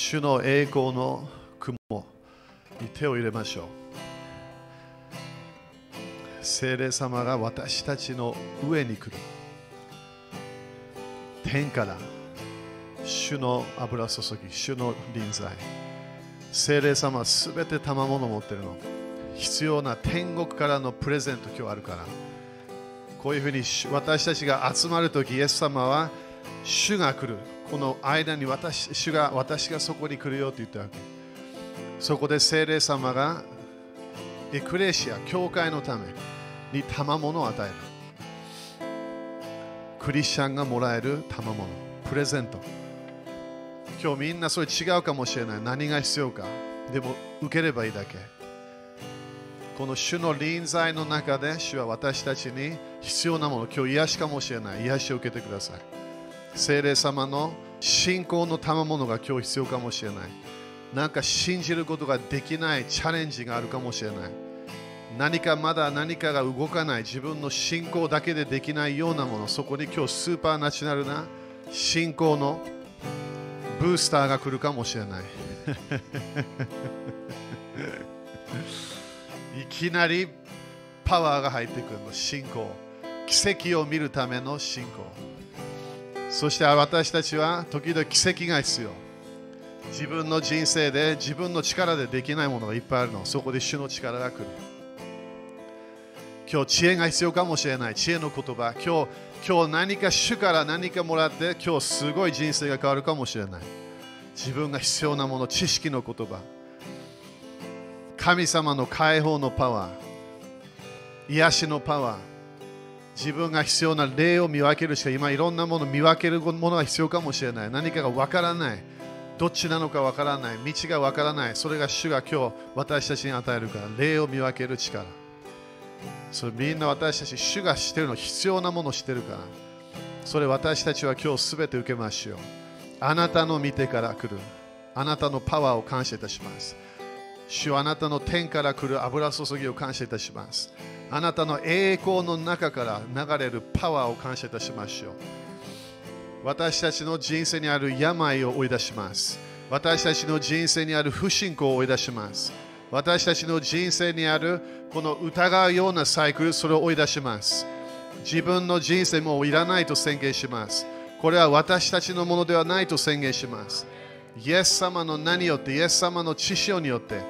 主の栄光の雲に手を入れましょう。聖霊様が私たちの上に来る。天から主の油注ぎ主の臨在。聖霊様はすべて賜物を持ってるの。必要な天国からのプレゼント今日あるから。こういうふうに私たちが集まるときイエス様は主が来る。この間に私主が私がそこに来るよと言ったわけ。そこで聖霊様がエクレシア教会のために賜物を与える。クリスチャンがもらえる賜物。プレゼント。今日みんなそれ違うかもしれない。何が必要か。でも受ければいいだけ。この主の臨在の中で主は私たちに必要なもの今日癒しかもしれない。癒しを受けてください。聖霊様の信仰の賜物が今日必要かもしれない。なんか信じることができないチャレンジがあるかもしれない。何かまだ何かが動かない。自分の信仰だけでできないようなもの。そこに今日スーパーナチュラルな信仰のブースターが来るかもしれない。いきなりパワーが入ってくるの。信仰。奇跡を見るための信仰。そして私たちは時々奇跡が必要。自分の人生で自分の力でできないものがいっぱいあるの。そこで主の力が来る。今日知恵が必要かもしれない。知恵の言葉。今日今日何か主から何かもらって今日すごい人生が変わるかもしれない。自分が必要なもの知識の言葉。神様の解放のパワー。癒しのパワー。自分が必要な霊を見分けるしか今いろんなもの見分けるものが必要かもしれない。何かがわからない。どっちなのかわからない。道がわからない。それが主が今日私たちに与えるから。霊を見分ける力。それみんな私たち主が知ってるの必要なものを知ってるから。それ私たちは今日すべて受けましょう。あなたの見てから来る。あなたのパワーを感謝いたします。主はあなたの天から来る油注ぎを感謝いたします。あなたの栄光の中から流れるパワーを感謝いたしましょう。私たちの人生にある病を追い出します。私たちの人生にある不信仰を追い出します。私たちの人生にあるこの疑うようなサイクルそれを追い出します。自分の人生もいらないと宣言します。これは私たちのものではないと宣言します。イエス様の名によってイエス様の知識によって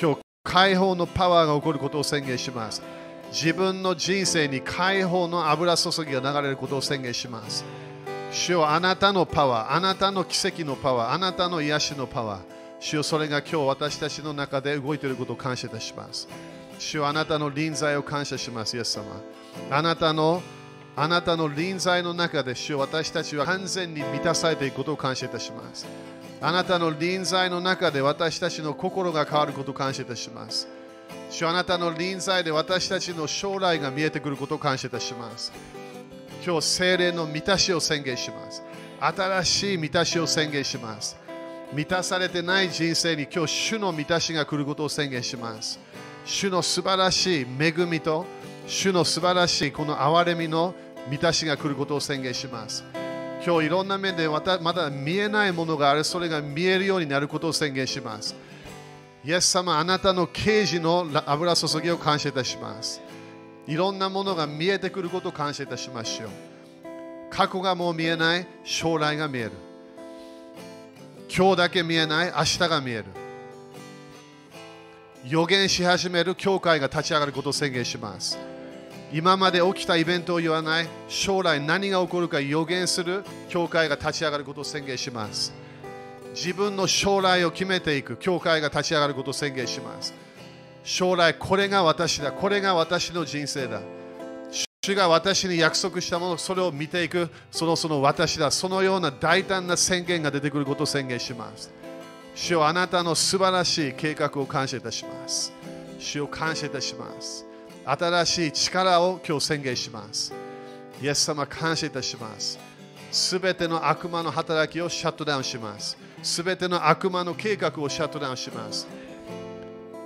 今日解放のパワーが起こることを宣言します。自分の人生に解放の油注ぎが流れることを宣言します。主よあなたのパワーあなたの奇跡のパワーあなたの癒しのパワー。主よそれが今日私たちの中で動いていることを感謝いたします。主よあなたの臨在を感謝しますイエス様。あなたのあなたの臨在の中で主よ私たちは完全に満たされていくことを感謝いたします。あなたの臨在の中で私たちの心が変わることを感謝いたします。主あなたの臨在で私たちの将来が見えてくることを感謝いたします。今日精霊の満たしを宣言します。新しい満たしを宣言します。満たされてない人生に今日主の満たしが来ることを宣言します。主の素晴らしい恵みと主の素晴らしいこの憐れみの満たしが来ることを宣言します。今日いろんな面でまたまだ見えないものがある。それが見えるようになることを宣言します。イエス様あなたの啓示の油注ぎを感謝いたします。いろんなものが見えてくることを感謝いたしましょう。過去がもう見えない将来が見える。今日だけ見えない明日が見える。予言し始める教会が立ち上がることを宣言します。今まで起きたイベントを言わない将来何が起こるか予言する教会が立ち上がることを宣言します。自分の将来を決めていく教会が立ち上がることを宣言します。将来これが私だこれが私の人生だ。主が私に約束したものそれを見ていくそのその私だそのような大胆な宣言が出てくることを宣言します。主よあなたの素晴らしい計画を感謝いたします。主を感謝いたします。新しい力を今日宣言します。イエス様感謝いたします。すべての悪魔の働きをシャットダウンします。すべての悪魔の計画をシャットダウンします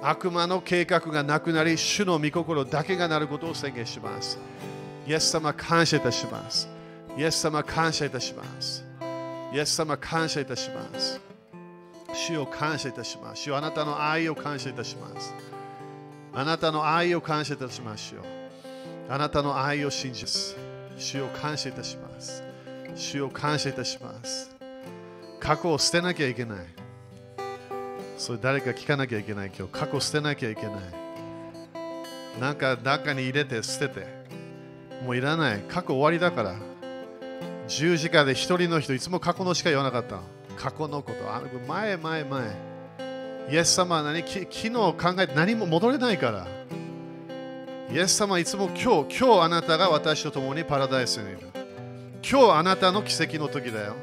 悪魔の計画がなくなり主の御心だけがなることを宣言しますイエス様感謝いたしますイエス様感謝いたしますイエス様感謝いたします主を感謝いたします。主よあなたの愛を感謝いたします。あなたの愛を感謝いたしますよ。あなたの愛を信じます。主を感謝いたします。主を感謝いたします。過去を捨てなきゃいけない。それ誰か聞かなきゃいけない今日。過去捨てなきゃいけない。なんか中に入れて捨てて。もういらない。過去終わりだから。十字架で一人の人、いつも過去のしか言わなかった。過去のこと。あ前、前、前。イエス様は何？き昨日考えて何も戻れないから。イエス様はいつも今日、今日あなたが私と共にパラダイスにいる。今日あなたの奇跡の時だよ。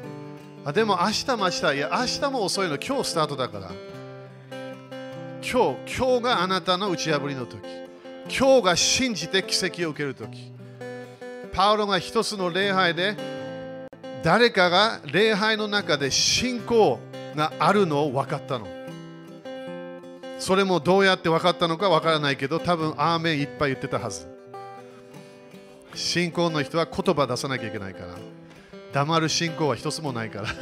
あでも明日待ちたい。いや、明日も遅いの。今日スタートだから。今日、今日があなたの打ち破りの時。今日が信じて奇跡を受ける時。パウロが一つの礼拝で誰かが礼拝の中で信仰があるのを分かったの。それもどうやって分かったのか分からないけど、多分アーメンいっぱい言ってたはず。信仰の人は言葉出さなきゃいけないから。黙る信仰は一つもないから。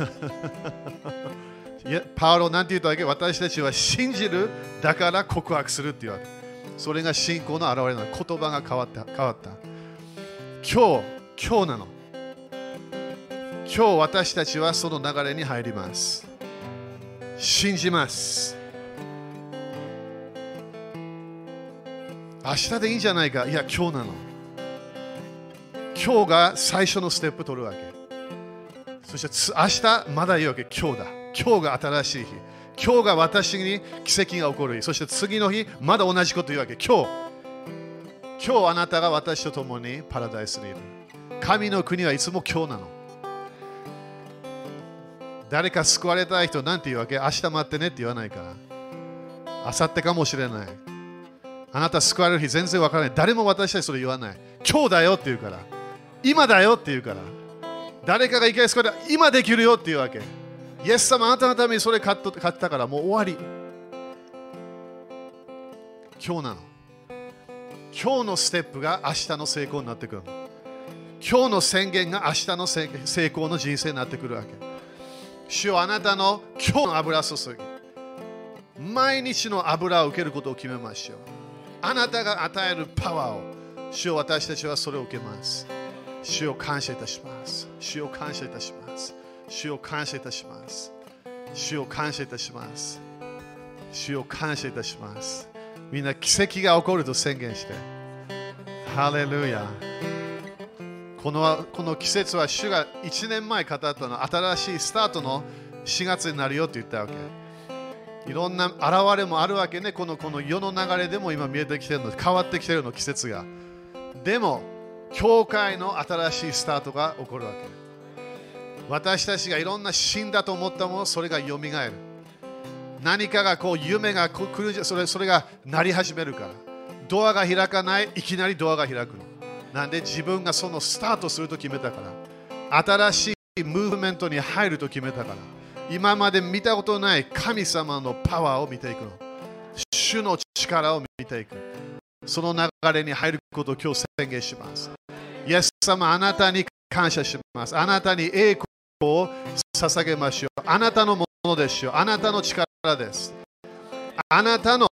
いやパウロなんて言ったわけ私たちは信じるだから告白するって言われたそれが信仰の表れなの。言葉が変わった。変わった。今日、今日なの。今日私たちはその流れに入ります。信じます。明日でいいんじゃないか。いや、今日なの。今日が最初のステップ取るわけ。そしてつ明日まだいいわけ。今日だ。今日が新しい日。今日が私に奇跡が起こる日。そして次の日、まだ同じこと言うわけ。今日。今日あなたが私と共にパラダイスにいる。神の国はいつも今日なの。誰か救われたい人なんて言うわけ？明日待ってねって言わないから。明後日かもしれない。あなた救われる日全然わからない。誰も私たちそれ言わない。今日だよって言うから。今だよって言うから。誰かがいきなり救われた今できるよって言うわけ。イエス様あなたのためにそれ買っ買ったからもう終わり。今日なの。今日のステップが明日の成功になってくる。今日の宣言が明日の成成功の人生になってくるわけ。主よあなたの今日の油注ぎ。毎日の油を受けることを決めましょう。あなたが与えるパワーを、主よ私たちはそれを受けます。主を感謝いたします。主を感謝いたします。主を感謝いたします。主を感謝いたします。主を感謝いたします。みんな奇跡が起こると宣言して。ハレルヤ。このこの季節は主が1年前語ったの新しいスタートの4月になるよって言ったわけ。いろんな現れもあるわけね、このこの世の流れでも今見えてきてるの、変わってきてるの、季節が。でも、教会の新しいスタートが起こるわけ。私たちがいろんな死んだと思ったもの、それがよみがえる。何かがこう夢が来るそれそれがなり始めるから。ドアが開かない、いきなりドアが開くの。なんで自分がそのスタートすると決めたから。新しいムーブメントに入ると決めたから。今まで見たことない神様のパワーを見ていくの。主の力を見ていく。その流れに入ることを今日宣言します。イエス様、あなたに感謝します。あなたに栄光を捧げましょう。あなたのものでしょう。あなたの力です。あなたの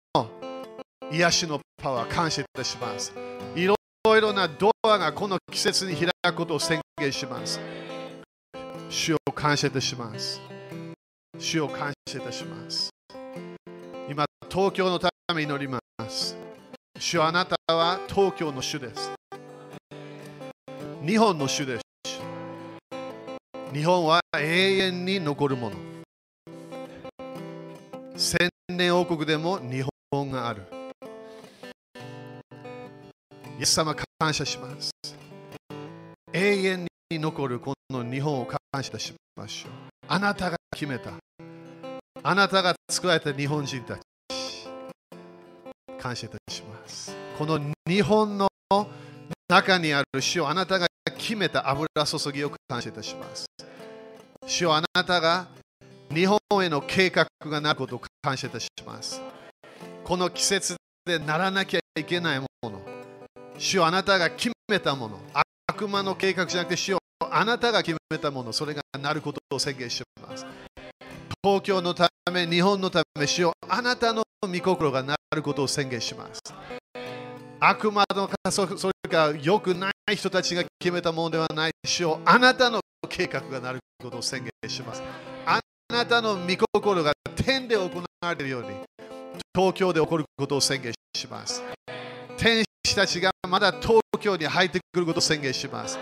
癒しのパワー、感謝いたします。いろいろなドアがこの季節に開くことを宣言します。主を感謝いたします。主を感謝いたします。今、東京のために祈ります。主あなたは東京の主です。日本の主です。日本は永遠に残るもの。千年王国でも日本がある。イエス様感謝します。永遠に残るこの日本を感謝しましょう。あなたが決めた。あなたが作られた日本人たち。感謝いたします。この日本の中にある主をあなたが決めた油注ぎを感謝いたします。主をあなたが日本への計画がなることを感謝いたします。この季節でならなきゃいけないもの。主をあなたが決めたもの。悪魔の計画じゃなくて主をあなたが決めたもの。それがなることを宣言します。東京のため、日本のため、主よあなたの御心がなることを宣言します。悪魔のかそそれが良くない人たちが決めたものではない主よあなたの計画がなることを宣言します。あなたの御心が天で行われるように東京で起こることを宣言します。天使たちがまだ東京に入ってくることを宣言します。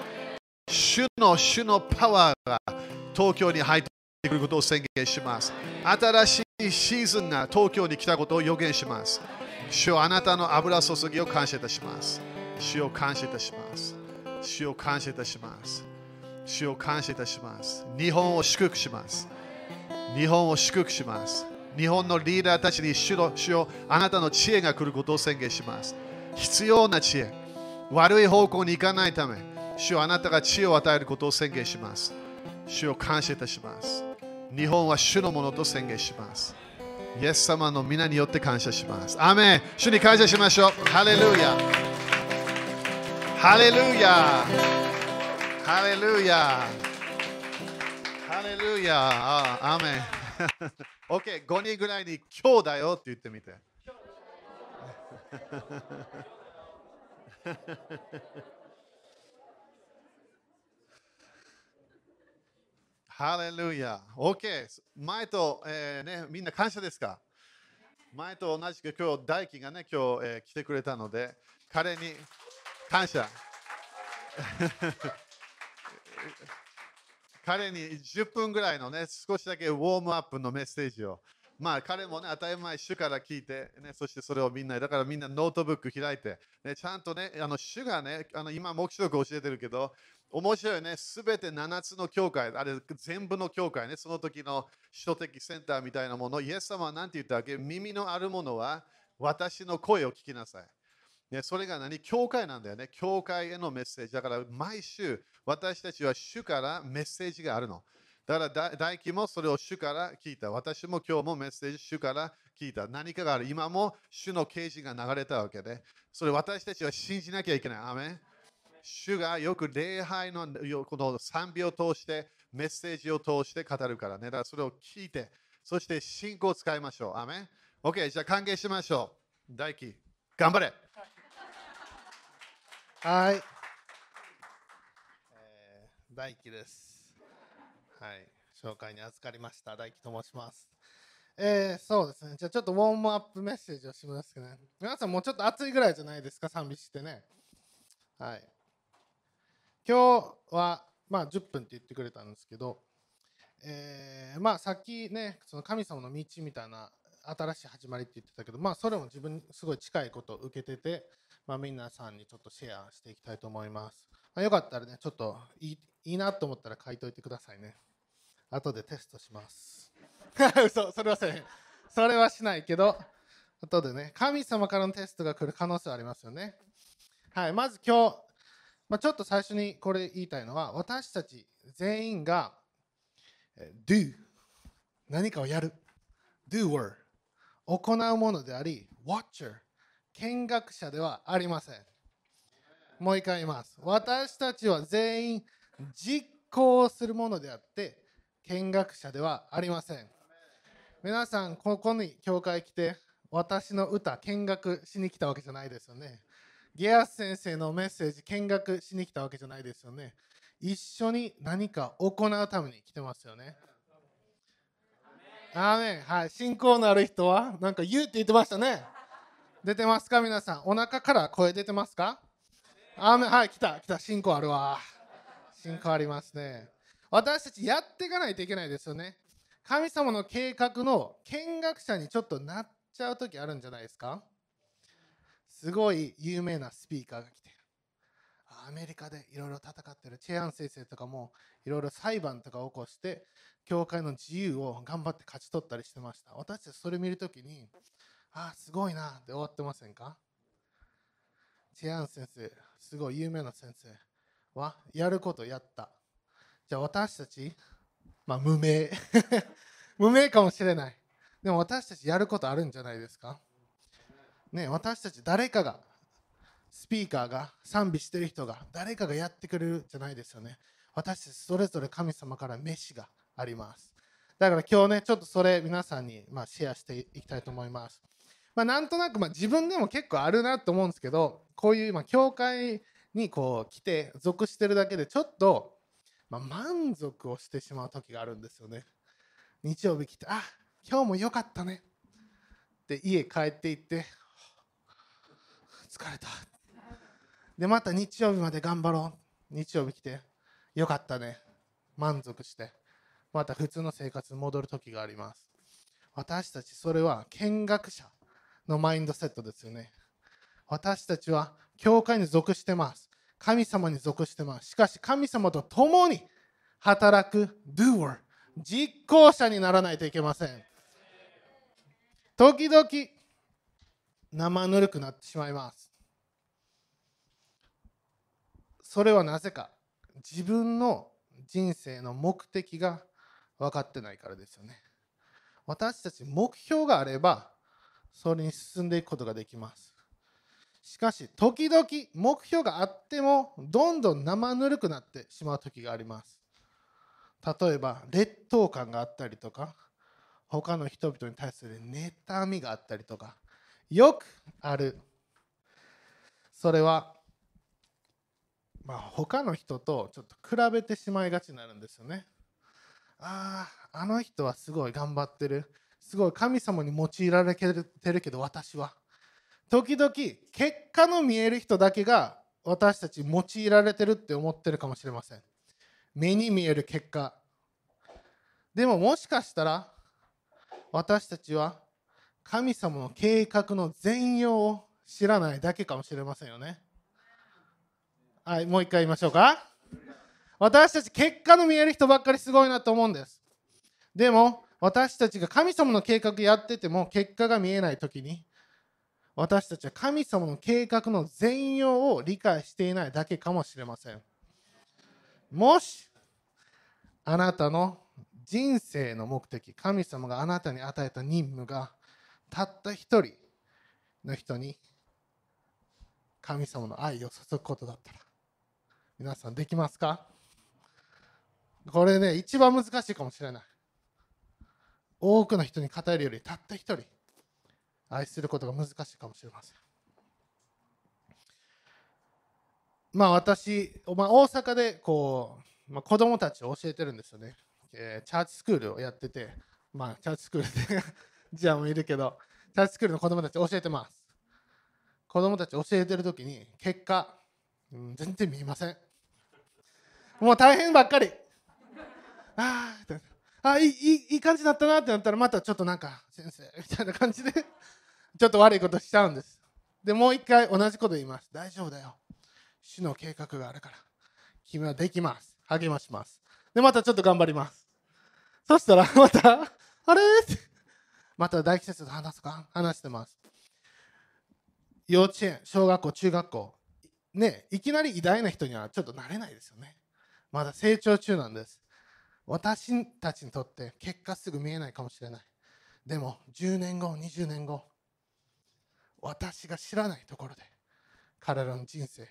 主の主のパワーが東京に入ってくることを宣言します。新しいシーズンが東京に来たことを予言します。主よあなたの油注ぎを感謝いたします。主を感謝いたします。主を感謝いたします。主を感謝いたします。日本を祝福します。日本を祝福します。日本のリーダーたちに主の主よあなたの知恵が来ることを宣言します。必要な知恵。悪い方向に行かないため、主よあなたが知恵を与えることを宣言します。主を感謝いたします。日本は主のものと宣言します。イエス様の皆によって感謝します。アメン。主に感謝しましょう。ハレルヤ。ハレルヤ。ハレルヤ。ハレルヤ。あアメン。OK、5人ぐらいに今日だよって言ってみて。ハレルヤ OK、前と、えーね、みんな感謝ですか？前と同じく今日大輝がね今日、えー来てくれたので彼に感謝。彼に10分ぐらいのね少しだけウォームアップのメッセージを。まあ彼もね当たり前主から聞いて、ね、そしてそれをみんなだからみんなノートブック開いて、ね、ちゃんとねあの主がねあの今黙示録教えてるけど面白いね、すべて7つの教会、あれ全部の教会ね、その時の首都的センターみたいなもの、イエス様は何て言ったわけ？耳のあるものは私の声を聞きなさい。ね、それが何？教会なんだよね。教会へのメッセージ。だから毎週私たちは主からメッセージがあるの。だから大輝もそれを主から聞いた。私も今日もメッセージ主から聞いた。何かがある。今も主の啓示が流れたわけで。それ私たちは信じなきゃいけない。アメ主がよく礼拝のよこの賛美を通してメッセージを通して語るからね。だからそれを聞いて、そして信仰を使いましょう。アーメン ?OK、じゃあ歓迎しましょう。大輝、頑張れはい。えー、大輝です。はい。紹介に預かりました。大輝と申します。えー、そうですね。じゃあちょっとウォームアップメッセージをしますけどね。皆さんもうちょっと暑いぐらいじゃないですか、賛美してね。はい。今日は、まあ10分って言ってくれたんですけど、えー、まあさっきね、その神様の道みたいな新しい始まりって言ってたけど、まあそれも自分にすごい近いことを受けてて、まあ、皆さんにちょっとシェアしていきたいと思います。まあ、よかったらね、ちょっといいいいなと思ったら書いといてくださいね。後でテストします。嘘、それはせん。それはしないけど、後でね、神様からのテストが来る可能性はありますよね。はい、まず今日、まあ、ちょっと最初にこれ言いたいのは、私たち全員が、do、何かをやる、doer、行うものであり、watcher、見学者ではありません。もう一回言います。私たちは全員実行するものであって、見学者ではありません。皆さん、ここに教会来て、私の歌、見学しに来たわけじゃないですよね。ゲアス先生のメッセージ、見学しに来たわけじゃないですよね。一緒に何か行うために来てますよね。アーはい、信仰のある人は、なんか言うって言ってましたね。出てますか？皆さん。お腹から声出てますか？アーはい、来た、来た、信仰あるわ。信仰ありますね。私たちやっていかないといけないですよね。神様の計画の見学者にちょっとなっちゃう時あるんじゃないですか？すごい有名なスピーカーが来て、アメリカでいろいろ戦ってるチェアン先生とかもいろいろ裁判とか起こして、教会の自由を頑張って勝ち取ったりしてました。私たちそれ見るときに、ああ、すごいなって終わってませんか？チェアン先生、すごい有名な先生はやることやった。じゃあ私たち、まあ無名。無名かもしれない。でも私たちやることあるんじゃないですか？ね私たち誰かが、スピーカーが、賛美してる人が、誰かがやってくれるじゃないですよね。私たちそれぞれ神様から飯があります。だから今日ね、ちょっとそれ皆さんに、ま、シェアしていきたいと思います。まあ、なんとなく、ま、自分でも結構あるなと思うんですけど、こういう、まあ、教会にこう来て属してるだけでちょっと、ま、満足をしてしまう時があるんですよね。日曜日来て、あ今日も良かったね。で、家帰って行って、疲れた。で、また日曜日まで頑張ろう。日曜日来て、良かったね。満足して、また普通の生活に戻る時があります。私たち、それは見学者のマインドセットですよね。私たちは教会に属してます。神様に属してます。しかし、神様と共に働く doer、実行者にならないといけません。時々、生ぬるくなってしまいます。それはなぜか、自分の人生の目的が分かってないからですよね。私たち目標があれば、それに進んでいくことができます。しかし、時々目標があっても、どんどん生ぬるくなってしまう時があります。例えば、劣等感があったりとか、他の人々に対する妬みがあったりとか、よくある。それは、まあ、他の人とちょっと比べてしまいがちになるんですよね。ああ、あの人はすごい頑張ってる。すごい神様に用いられてるけど私は。時々結果の見える人だけが私たち用いられてるって思ってるかもしれません。目に見える結果。でももしかしたら私たちは神様の計画の全容を知らないだけかもしれませんよね。はい、もう一回言いましょうか。私たち結果の見える人ばっかりすごいなと思うんです。でも私たちが神様の計画やってても結果が見えない時に私たちは神様の計画の全容を理解していないだけかもしれません。もしあなたの人生の目的、神様があなたに与えた任務がたった一人の人に神様の愛を注ぐことだったら皆さんできますか？これね、一番難しいかもしれない。多くの人に語るよりたった一人愛することが難しいかもしれません。まあ私、まあ、大阪でこう、まあ、子供たちを教えてるんですよね。えーチャーチスクールをやってて、まあチャーチスクールで ジアもいるけど、チャーチスクールの子供たち教えてます。子供たち教えてるときに結果、うん、全然見えません。もう大変ばっかり。ああいいいい感じだったなってなったらまたちょっとなんか先生みたいな感じで ちょっと悪いことしちゃうんです。でもう一回同じこと言います。大丈夫だよ。主の計画があるから。君はできます。励まします。でまたちょっと頑張ります。そしたら またあれ？って。また大季節と話すか？話してます。幼稚園小学校中学校。ねいきなり偉大な人にはちょっとなれないですよね。まだ成長中なんです。私たちにとって結果すぐ見えないかもしれない。でも10年後20年後私が知らないところで彼らの人生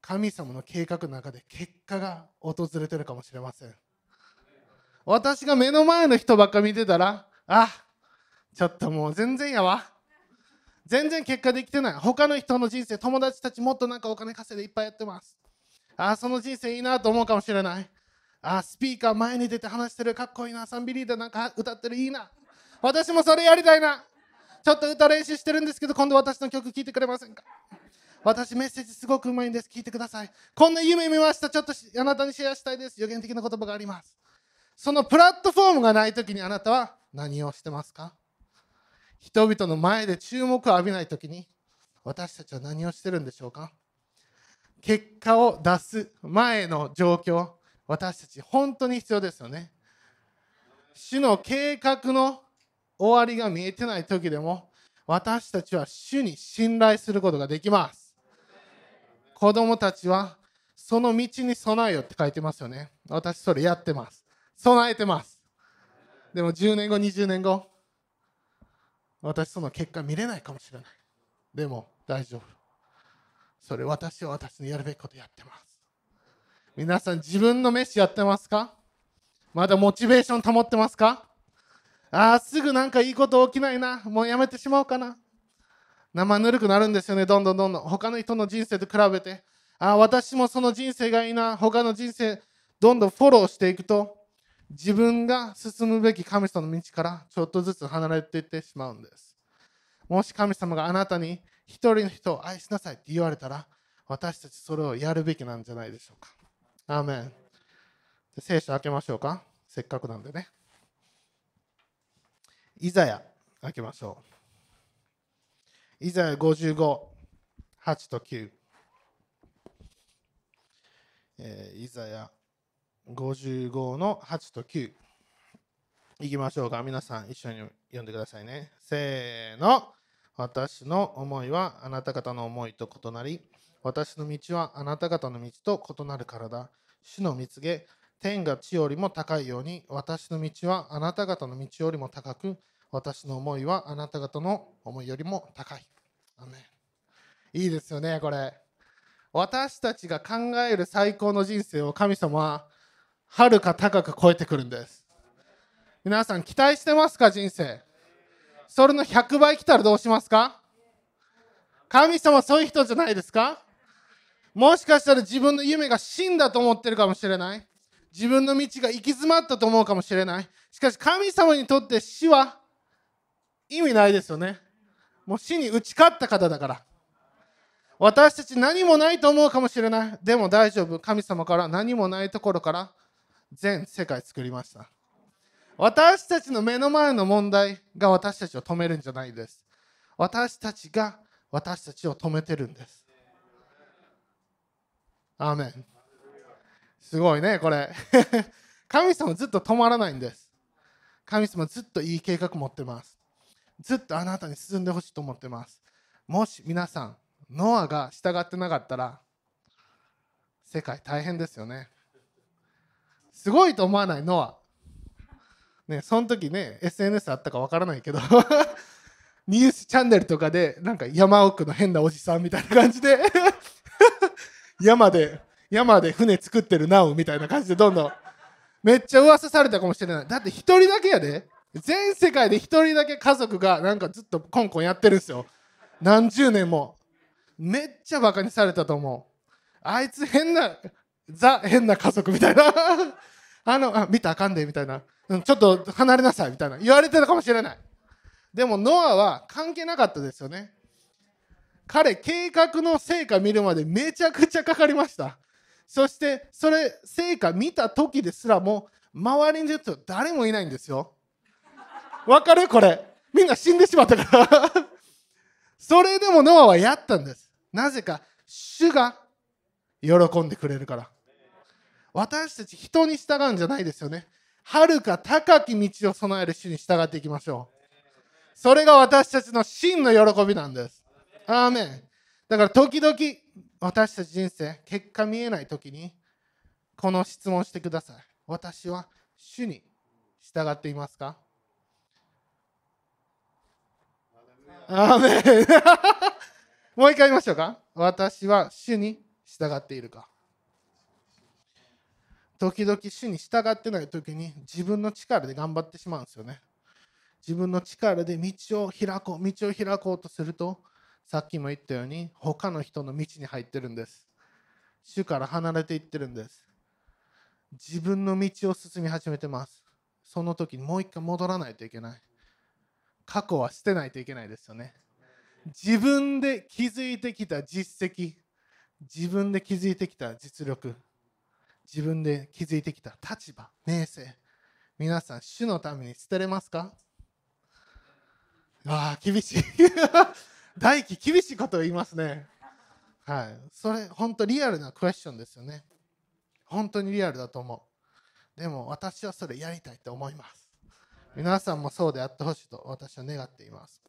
神様の計画の中で結果が訪れてるかもしれません。私が目の前の人ばっか見てたらあちょっともう全然やわ。全然結果できてない。他の人の人生友達たちもっとなんかお金稼いでいっぱいやってます。あその人生いいなと思うかもしれない。あスピーカー前に出て話してるかっこいいな。サンビリーダーなんか歌ってるいいな。私もそれやりたいな。ちょっと歌練習してるんですけど今度私の曲聴いてくれませんか？私メッセージすごくうまいんです。聞いてください。こんな夢見ました。ちょっとあなたにシェアしたいです。予言的な言葉があります。そのプラットフォームがない時にあなたは何をしてますか？人々の前で注目を浴びない時に私たちは何をしてるんでしょうか？結果を出す前の状況私たち本当に必要ですよね。主の計画の終わりが見えてない時でも私たちは主に信頼することができます。子供たちはその道に備えよって書いてますよね。私それやってます。備えてます。でも10年後20年後私その結果見れないかもしれない。でも大丈夫。それ私は私のやるべきことやってます皆さん自分の飯やってますか？まだモチベーション保ってますか？ああ、すぐなんかいいこと起きないな。もうやめてしまおうかな。生ぬるくなるんですよね、どんどんどんどん。他の人の人生と比べて。ああ、私もその人生がいいな。他の人生、どんどんフォローしていくと、自分が進むべき神様の道からちょっとずつ離れていってしまうんです。もし神様があなたに一人の人を愛しなさいって言われたら、私たちそれをやるべきなんじゃないでしょうか。アーメン。聖書開けましょうか。せっかくなんでね。イザヤ開けましょう。イザヤ55、8と9。えー、イザヤ55の8と9。いきましょうか。皆さん一緒に読んでくださいね。せーの。私の思いはあなた方の思いと異なり、私の道はあなた方の道と異なるからだ。主の蜜げ、天が地よりも高いように、私の道はあなた方の道よりも高く、私の思いはあなた方の思いよりも高い。いいですよね、これ。私たちが考える最高の人生を神様ははるか高く超えてくるんです。皆さん期待してますか、人生？それの100倍来たらどうしますか？神様そういう人じゃないですか？もしかしたら自分の夢が死んだと思ってるかもしれない。自分の道が行き詰まったと思うかもしれない。しかし神様にとって死は意味ないですよね。もう死に打ち勝った方だから。私たち何もないと思うかもしれない。でも大丈夫。神様から何もないところから全世界作りました。私たちの目の前の問題が私たちを止めるんじゃないです。私たちが私たちを止めてるんです。アーメン。すごいね、これ。神様ずっと止まらないんです。神様ずっといい計画持ってます。ずっとあなたに進んでほしいと思ってますもし皆さんノアが従ってなかったら世界大変ですよねすごいと思わない？ノアねその時ね SNS あったかわからないけど ニュースチャンネルとかでなんか山奥の変なおじさんみたいな感じで 山で山で船作ってるナウみたいな感じでどんどんめっちゃ噂されたかもしれない。だって一人だけやで。全世界で1人だけ家族がなんかずっとコンコンやってるんですよ。何十年も。めっちゃバカにされたと思う。あいつ変なザ変な家族みたいな。あのあ見たあかんでみたいな、うん、ちょっと離れなさいみたいな言われてたかもしれないでもノアは関係なかったですよね彼計画の成果見るまでめちゃくちゃかかりましたそしてそれ成果見た時ですらも周りに言うと誰もいないんですよわかるこれ。みんな死んでしまったから それでもノアはやったんです。なぜか、主が喜んでくれるから。私たち人に従うんじゃないですよね。はるか高き道を備える主に従っていきましょう。それが私たちの真の喜びなんです。アーメン。だから時々私たち人生、結果見えない時にこの質問してください。私は主に従っていますか？アメン もう一回言いましょうか？私は主に従っているか？時々主に従ってない時に自分の力で頑張ってしまうんですよね。自分の力で道を開こう道を開こうとするとさっきも言ったように他の人の道に入ってるんです。主から離れていってるんです。自分の道を進み始めてます。その時にもう一回戻らないといけない。過去は捨てないといけないですよね。自分で築いてきた実績自分で築いてきた実力自分で築いてきた立場名声。皆さん主のために捨てれますか？ああ厳しい。大輝厳しいことを言いますね。はい。それ本当リアルなクエスチョンですよね。本当にリアルだと思う。でも私はそれやりたいと思います。皆さんもそうであってほしいと私は願っています。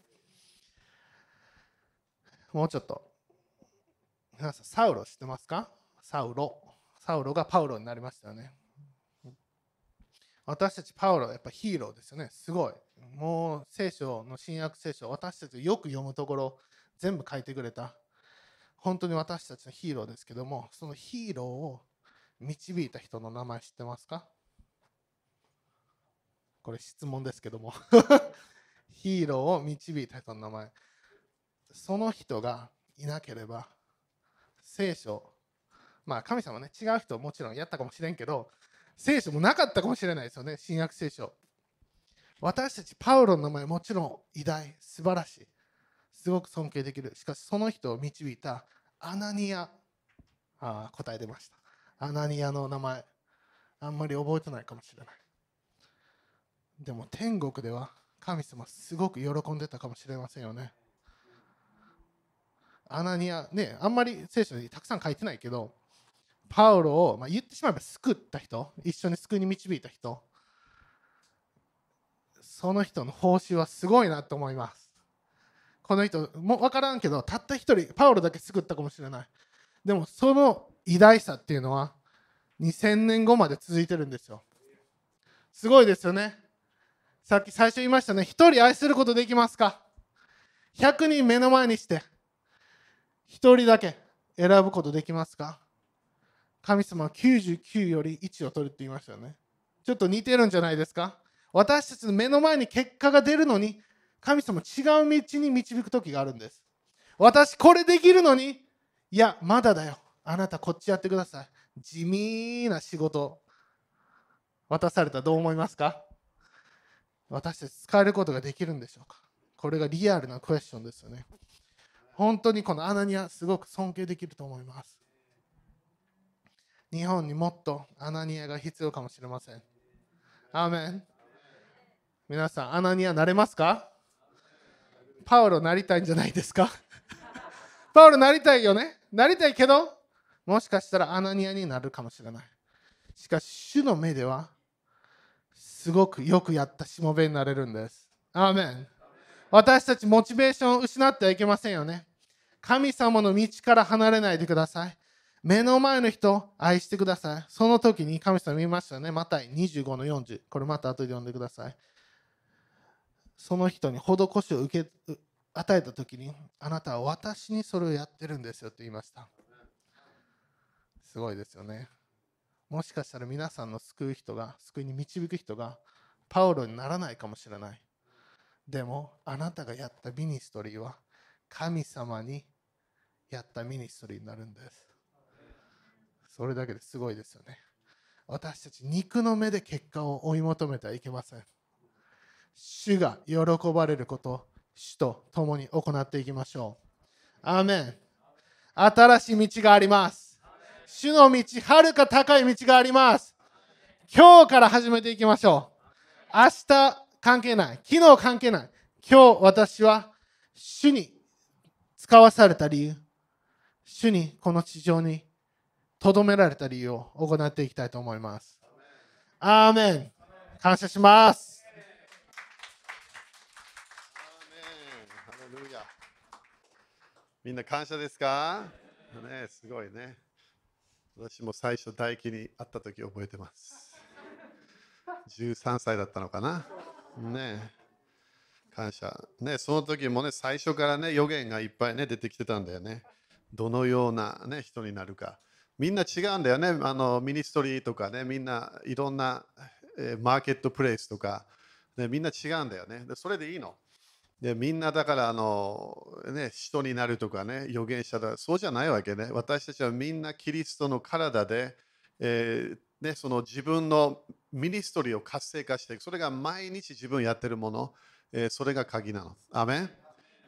もうちょっと。皆さん、サウロ知ってますか？サウロ。サウロがパウロになりましたよね。私たちパウロは、やっぱヒーローですよね。すごい。もう聖書の新約聖書、私たちよく読むところ、全部書いてくれた。本当に私たちのヒーローですけども、そのヒーローを導いた人の名前知ってますか？これ質問ですけども ヒーローを導いた人の名前その人がいなければ聖書まあ神様ね違う人もちろんやったかもしれんけど聖書もなかったかもしれないですよね新約聖書。私たちパウロの名前もちろん偉大素晴らしい。すごく尊敬できる。しかしその人を導いたアナニア。あ答え出ました。アナニアの名前。あんまり覚えてないかもしれない。でも天国では神様すごく喜んでたかもしれませんよね。アナニアねあんまり聖書にたくさん書いてないけどパウロを、まあ、言ってしまえば救った人一緒に救いに導いた人その人の報酬はすごいなと思います。この人も分からんけどたった一人パウロだけ救ったかもしれない。でもその偉大さっていうのは2000年後まで続いてるんですよ。すごいですよね。さっき最初言いましたね。一人愛することできますか？100人目の前にして一人だけ選ぶことできますか？神様は99より1を取るって言いましたよね。ちょっと似てるんじゃないですか？私たちの目の前に結果が出るのに神様違う道に導く時があるんです。私これできるのにいやまだだよ。あなたこっちやってください。地味な仕事渡されたらどう思いますか？私たち使えることができるんでしょうか？これがリアルなクエスチョンですよね。本当にこのアナニアすごく尊敬できると思います。日本にもっとアナニアが必要かもしれません。アーメン。皆さんアナニアなれますか？パウロなりたいんじゃないですか？パウロなりたいよね？なりたいけどもしかしたらアナニアになるかもしれない。しかし主の目ではすごくよくやったしもべになれるんです。アーメン。私たちモチベーションを失ってはいけませんよね。神様の道から離れないでください。目の前の人愛してください。その時に神様見ましたよねまた25の40これまた後で読んでください。その人に施しを受け与えた時にあなたは私にそれをやってるんですよ。と言いました。すごいですよね。もしかしたら皆さんの救う人が救いに導く人がパウロにならないかもしれない。でもあなたがやったミニストリーは神様にやったミニストリーになるんです。それだけですごいですよね。私たち肉の目で結果を追い求めてはいけません。主が喜ばれること主と共に行っていきましょう。アーメン。新しい道があります。主の道はるか高い道があります。今日から始めていきましょう。明日関係ない。昨日関係ない。今日私は主に使わされた理由。主にこの地上にとどめられた理由を行っていきたいと思いますアーメン感謝しますみんな感謝ですか？ねすごいね。私も最初、大輝に会った時覚えてます。13歳だったのかな？ね感謝。ねその時もね、最初からね、予言がいっぱいね、出てきてたんだよね。どのような、ね、人になるか。みんな違うんだよね。あのミニストリーとかね、みんないろんな、えーマーケットプレイスとか、ね、みんな違うんだよね。でそれでいいの。でみんなだからあの、ね、人になるとかね預言者だ。そうじゃないわけね。私たちはみんなキリストの体で、えーね、その自分のミニストリーを活性化していく。それが毎日自分やってるもの、えーそれが鍵なの。アメン。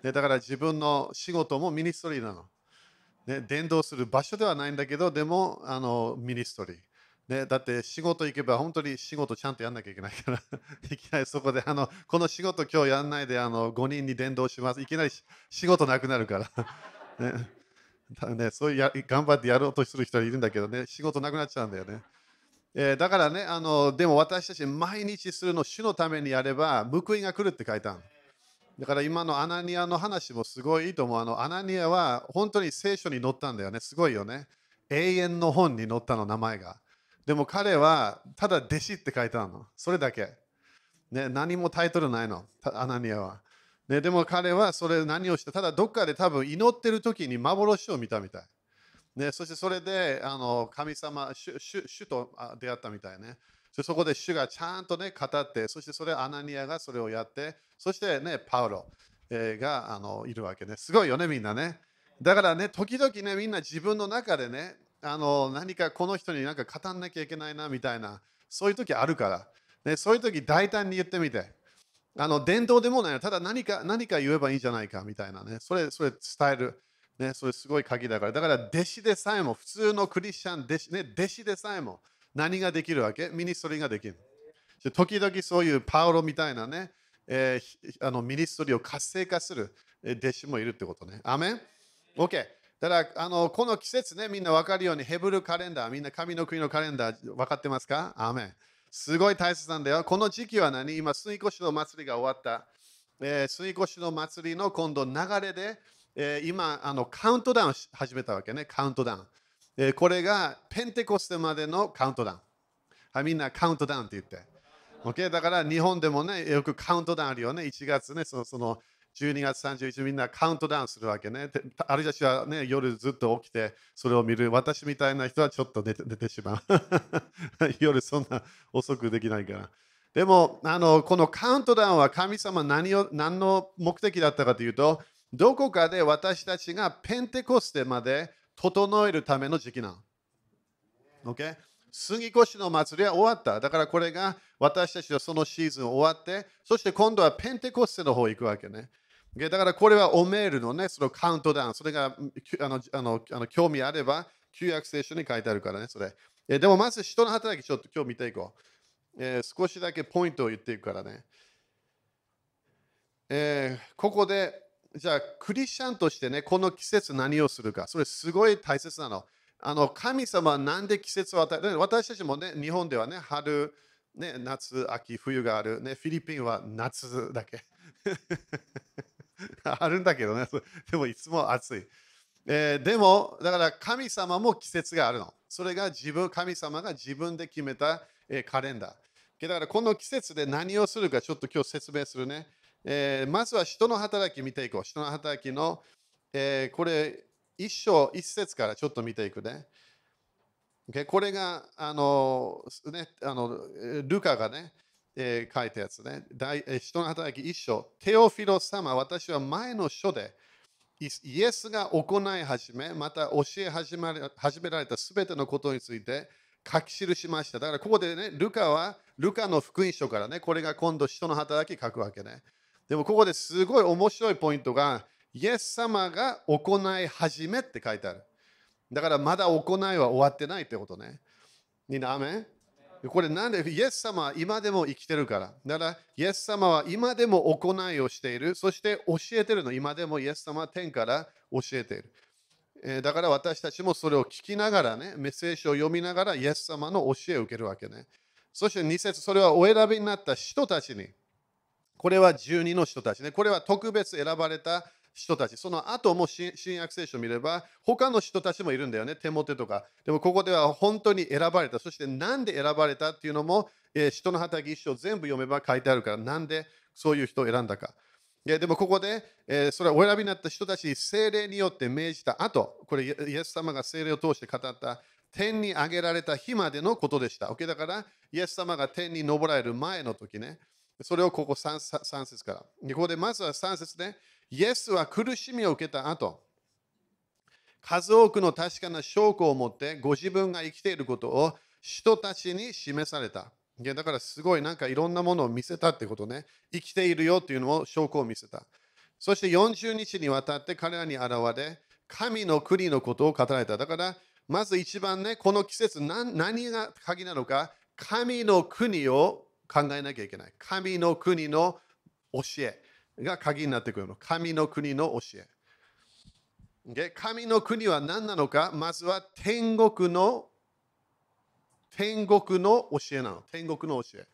でだから自分の仕事もミニストリーなの、ね、伝道する場所ではないんだけどでもあのミニストリー。ね、だって仕事行けば本当に仕事ちゃんとやんなきゃいけないから いきなりそこであのこの仕事今日やんないであの5人に伝道します。いきなり仕事なくなるから、ね。ね、そういうや頑張ってやろうとする人いるんだけどね仕事なくなっちゃうんだよね、えーだからねあのでも私たち毎日するの主のためにやれば報いが来るって書いてあるだから今のアナニアの話もすごいいいと思うあのアナニアは本当に聖書に載ったんだよねすごいよね永遠の本に載ったの名前がでも彼はただ弟子って書いてあるの。それだけ。ね、何もタイトルないの、アナニアは。ね、でも彼はそれ何をして、ただどっかで多分祈ってる時に幻を見たみたい。ね、そしてそれであの神様主主と出会ったみたいね。でそこで主がちゃんとね、語って、そしてそれアナニアがそれをやって、そしてね、パウロ、えがあのいるわけね。すごいよね、みんなね。だからね、時々ね、みんな自分の中でね、あの何かこの人になんか語んなきゃいけないなみたいな、そういう時あるから、ね、そういう時大胆に言ってみて。あの伝道でもないよただ何か何か言えばいいんじゃないかみたいなね、それそれ伝える、ね、それすごい鍵だから、だから弟子でさえも、普通のクリスチャン弟子,、ね、弟子でさえも何ができるわけ？ミニストリーができる。時々そういうパウロみたいなね、えーあのミニストリーを活性化する弟子もいるってことね。アメン ?OK。だからあのこの季節ね、みんな分かるようにヘブルカレンダー、みんな神の国のカレンダー分かってますか？アメン。すごい大切なんだよ。この時期は何？今、水越の祭りが終わった。えー、水越の祭りの今度流れで、えー今あのカウントダウンし始めたわけね、カウントダウン。えこれがペンテコステまでのカウントダウン。はい、みんなカウントダウンって言って。OK? だから日本でもね、よくカウントダウンあるよね。1月ね、そのその12月31日みんなカウントダウンするわけね。ある人たちはね、夜ずっと起きてそれを見る。私みたいな人はちょっと寝て寝てしまう。夜そんな遅くできないから。でもあの、このカウントダウンは神様何を何の目的だったかというと、どこかで私たちがペンテコステまで整えるための時期なの。OK? 杉越の祭りは終わった。だからこれが私たちはそのシーズン終わって、そして今度はペンテコステの方行くわけね。だからこれはオメールのね、そのカウントダウン。それがあのあのあの興味あれば、旧約聖書に書いてあるからね、それ。えでもまず人の働き、ちょっと今日見ていこう。えー少しだけポイントを言っていくからね。えーここで、じゃあ、クリスチャンとしてね、この季節何をするか、それすごい大切なの。あの神様はなんで季節を与える？私たちもね、日本ではね、春、ね、夏、秋、冬がある、ね。フィリピンは夏だけ。あるんだけどね、でもいつも暑い。えーでも、だから神様も季節があるの。それが自分、神様が自分で決めた、えーカレンダー。だからこの季節で何をするかちょっと今日説明するね。えーまずは人の働き見ていこう。人の働きの、えーこれ一章一節からちょっと見ていくね。OK これがあの、ね、あのルカがね、えー書いたやつね。大人の働き一章。テオフィロス様、私は前の書でイエスが行い始め、また教え始められ始められたすべてのことについて書き記しました。だからここでね、ルカはルカの福音書からね、これが今度人の働き書くわけね。でもここですごい面白いポイントが、イエス様が行い始めって書いてある。だからまだ行いは終わってないってことね。みんな、アメこれなんでイエス様は今でも生きてるから。だからイエス様は今でも行いをしている。そして教えてるの。今でもイエス様は天から教えている。えだから私たちもそれを聞きながらね、メッセージを読みながらイエス様の教えを受けるわけね。そして2節それはお選びになった人たちに。これは12の人たちね。これは特別選ばれた人たち。その後も新約聖書を見れば、他の人たちもいるんだよね。テモテとか。でもここでは本当に選ばれた。そしてなんで選ばれたっていうのも、えー人の働き一生全部読めば書いてあるから、なんでそういう人を選んだか。いやでもここで、えーそれはお選びになった人たちに精霊によって命じた後、これイエス様が精霊を通して語った天に上げられた日までのことでした。OK だから、イエス様が天に昇られる前の時ね、それをここ 3, 3節から。ここでまずは3節で、イエスは苦しみを受けた後、数多くの確かな証拠を持ってご自分が生きていることを人たちに示された。いやだからすごいなんかいろんなものを見せたってことね。生きているよっていうのを証拠を見せた。そして40日にわたって彼らに現れ、神の国のことを語られた。だから、まず一番ね、この季節何何が鍵なのか、神の国を考えなきゃいけない。神の国の教えが鍵になってくるの。神の国の教え。で神の国は何なのか、まずは天国の天国の教えなの。天国の教え。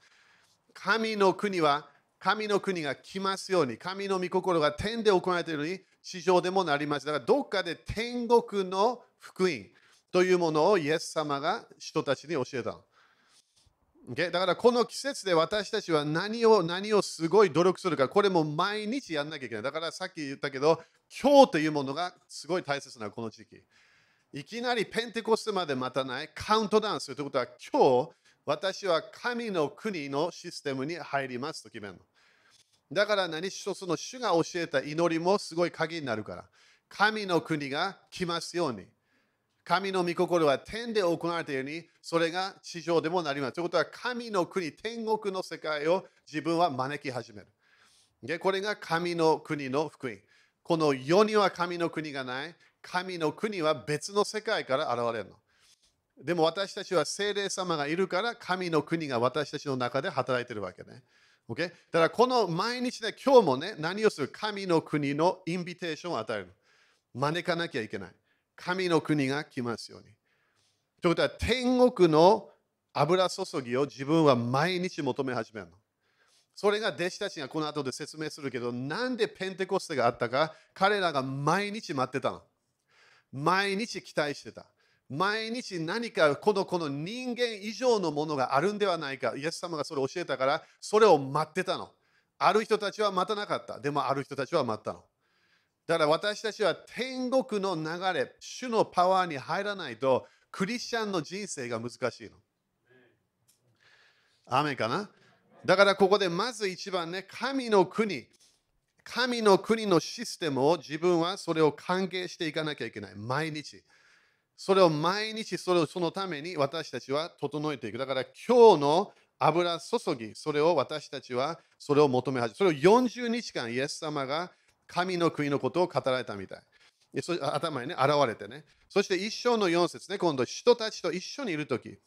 神の国は神の国が来ますように、神の御心が天で行われているように、地上でもなります。だからどっかで天国の福音というものをイエス様が人たちに教えたの。Okay？だからこの季節で私たちは何を何をすごい努力するか、これも毎日やんなきゃいけない。だからさっき言ったけど、今日というものがすごい大切なこの時期。いきなりペンテコステまで待たない、カウントダウンするということは、今日私は神の国のシステムに入りますと決めるの。だから何一つの主が教えた祈りもすごい鍵になるから。神の国が来ますように。神の御心は天で行われたように、それが地上でもなります。ということは、神の国、天国の世界を自分は招き始める。でこれが神の国の福音。この世には神の国がない。神の国は別の世界から現れるの。でも私たちは精霊様がいるから神の国が私たちの中で働いてるわけね。OK? だからこの毎日で今日もね、何をする？神の国のインビテーションを与える。招かなきゃいけない。神の国が来ますように。ということは天国の油注ぎを自分は毎日求め始めるの。それが弟子たちがこの後で説明するけど、なんでペンテコステがあったか、彼らが毎日待ってたの。毎日期待してた。毎日何かこのこの人間以上のものがあるんではないか。イエス様がそれを教えたから、それを待ってたの。ある人たちは待たなかった。でもある人たちは待ったの。だから私たちは天国の流れ、主のパワーに入らないと、クリスチャンの人生が難しいの。雨かな？だからここでまず一番ね、神の国、神の国のシステムを自分はそれを関係していかなきゃいけない。毎日。それを毎日それをそのために私たちは整えていく。だから今日の油注ぎ、それを私たちはそれを求め始めそれを40日間イエス様が神の国のことを語られたみたい。頭にね、現れてね。そして一章の4節ね、今度人たちと一緒にいるとき。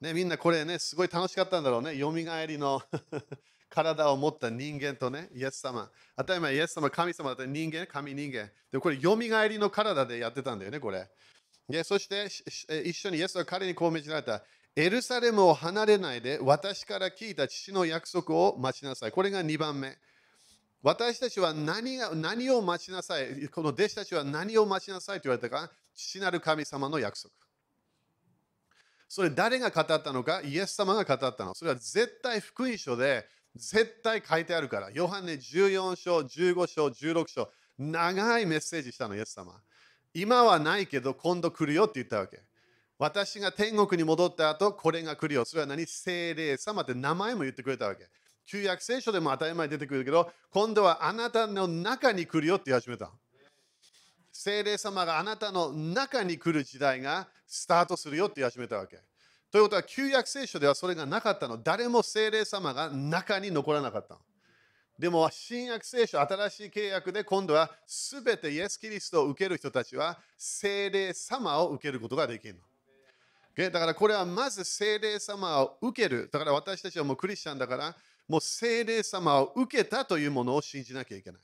ね、みんなこれね、すごい楽しかったんだろうね。よみがえりの 体を持った人間とね、イエス様。当たり前、イエス様、神様だった人間、神人間。でこれ、よみがえりの体でやってたんだよね、これ。でそして一緒にイエスは彼にこう命じられた。エルサレムを離れないで私から聞いた父の約束を待ちなさい。これが2番目。私たちは何が何を待ちなさい。この弟子たちは何を待ちなさいと言われたか？父なる神様の約束。それ誰が語ったのか？イエス様が語ったの。それは絶対福音書で絶対書いてあるから。ヨハネ14章、15章、16章。長いメッセージしたの、イエス様。今はないけど今度来るよって言ったわけ。私が天国に戻った後、これが来るよ。それは何？精霊様って名前も言ってくれたわけ。旧約聖書でも当たり前に出てくるけど、今度はあなたの中に来るよって言い始めた。精霊様があなたの中に来る時代がスタートするよって言い始めたわけ。ということは、旧約聖書ではそれがなかったの。誰も精霊様が中に残らなかったの。でも、新約聖書、新しい契約で今度はすべてイエス・キリストを受ける人たちは精霊様を受けることができるの。だからこれはまず精霊様を受ける。だから私たちはもうクリスチャンだから、もう精霊様を受けたというものを信じなきゃいけない。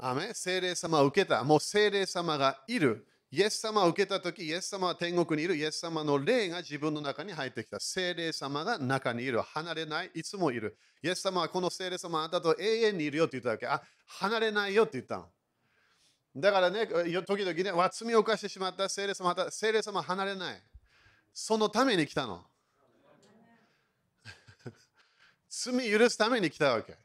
アメ精霊様を受けた。もう精霊様がいる。イエス様を受けたとき、イエス様は天国にいる。イエス様の霊が自分の中に入ってきた。精霊様が中にいる。離れない。いつもいる。イエス様はこの精霊様あなたと永遠にいるよって言ったわけ。あ、離れないよって言ったの。だからね、時々ね、わ罪を犯してしまった精霊様、精霊様離れない。そのために来たの。罪許すために来たわけ。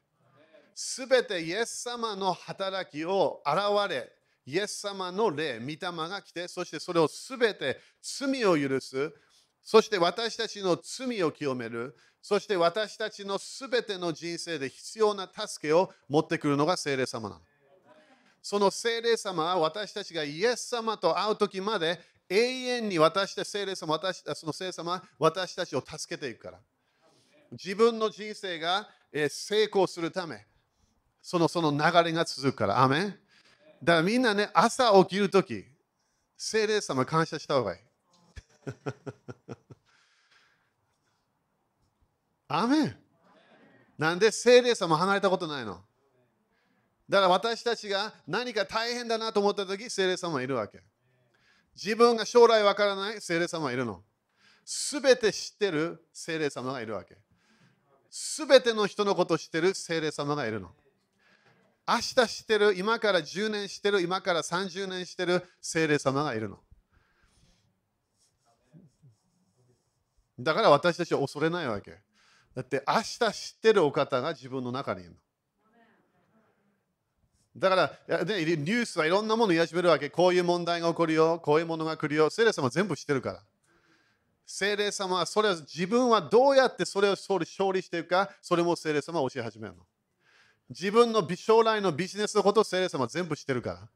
すべてイエス様の働きを現れ、イエス様の霊、御霊が来て、そしてそれをすべて罪を許す、そして私たちの罪を清める、そして私たちのすべての人生で必要な助けを持ってくるのが聖霊様なの。その聖霊様は私たちがイエス様と会う時まで永遠に私たち聖霊様、私その聖霊様私たちを助けていくから。自分の人生が成功するため、そのその流れが続くから。アメンだからみんなね、朝起きるとき、聖霊様感謝した方がいい。アメンなんで聖霊様離れたことないの？だから私たちが何か大変だなと思ったとき、聖霊様いるわけ。自分が将来わからない聖霊様いるの。すべて知ってる聖霊様がいるわけ。すべての人のことを知ってる聖霊様がいるの。明日知ってる、今から10年知ってる、今から30年知ってる聖霊様がいるの。だから私たちは恐れないわけ。だって明日知ってるお方が自分の中にいるの。だから、ね、ニュースはいろんなものを言い始めるわけ。こういう問題が起こるよ、こういうものが来るよ。聖霊様全部知ってるから。聖霊様はそれを自分はどうやってそれを勝利していくか、それも聖霊様は教え始めるの。自分の将来のビジネスのことを聖霊様は全部知ってるから。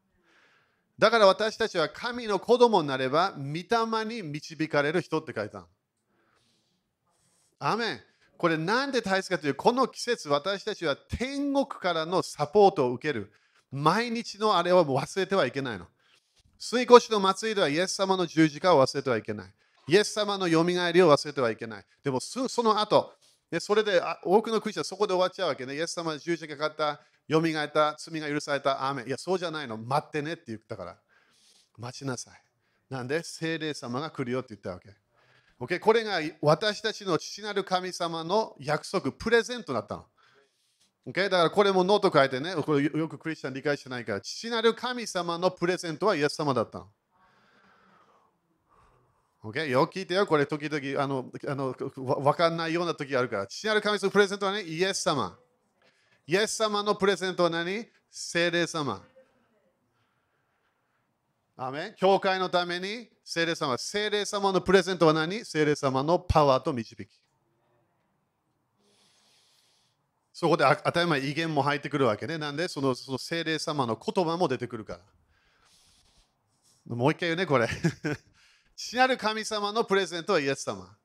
だから私たちは神の子供になれば、御霊に導かれる人って書いたの。アメン。これなんで大切かという、この季節私たちは天国からのサポートを受ける。毎日のあれを忘れてはいけないの。過越の祭りではイエス様の十字架を忘れてはいけない。イエス様のよみがえりを忘れてはいけない。でもその後、それで多くのクリスチャンそこで終わっちゃうわけね。イエス様の十字架かかった、よみがえった、罪が許された、ア。いや、そうじゃないの。待ってねって言ったから。待ちなさい。なんで、聖霊様が来るよって言ったわけ。Okay? これが私たちの父なる神様の約束、プレゼントだったの。Okay? だからこれもノート書いてね、これよくクリスチャン理解してないから、父なる神様のプレゼントはイエス様だったの。Okay? よく聞いてよ、これ時々あのあの分かんないような時があるから。父なる神様のプレゼントはね、イエス様。イエス様のプレゼントは何？聖霊様。アメ教会のために聖霊様。聖霊様のプレゼントは何？聖霊様のパワーと導き。そこで当たり前威厳も入ってくるわけね。なんで？そのその聖霊様の言葉も出てくるから。もう一回言うね、これ。父なる神様のプレゼントはイエス様。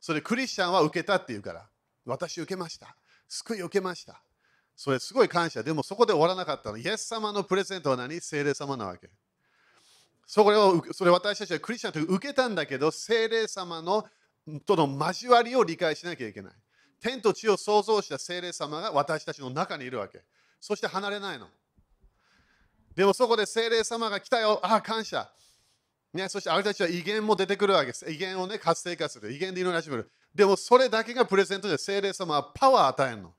それクリスチャンは受けたっていうから。私受けました。救い受けました。それすごい感謝。でもそこで終わらなかったの。イエス様のプレゼントは何？聖霊様なわけ。それをそれ私たちはクリスチャンと受けたんだけど、聖霊様のとの交わりを理解しなきゃいけない。天と地を創造した聖霊様が私たちの中にいるわけ。そして離れないの。でもそこで聖霊様が来たよ。ああ、感謝。ね、そしてあれたちは威厳も出てくるわけです。威厳をね、活性化する。威厳で祈り始める。でもそれだけがプレゼントで聖霊様はパワーを与えるの。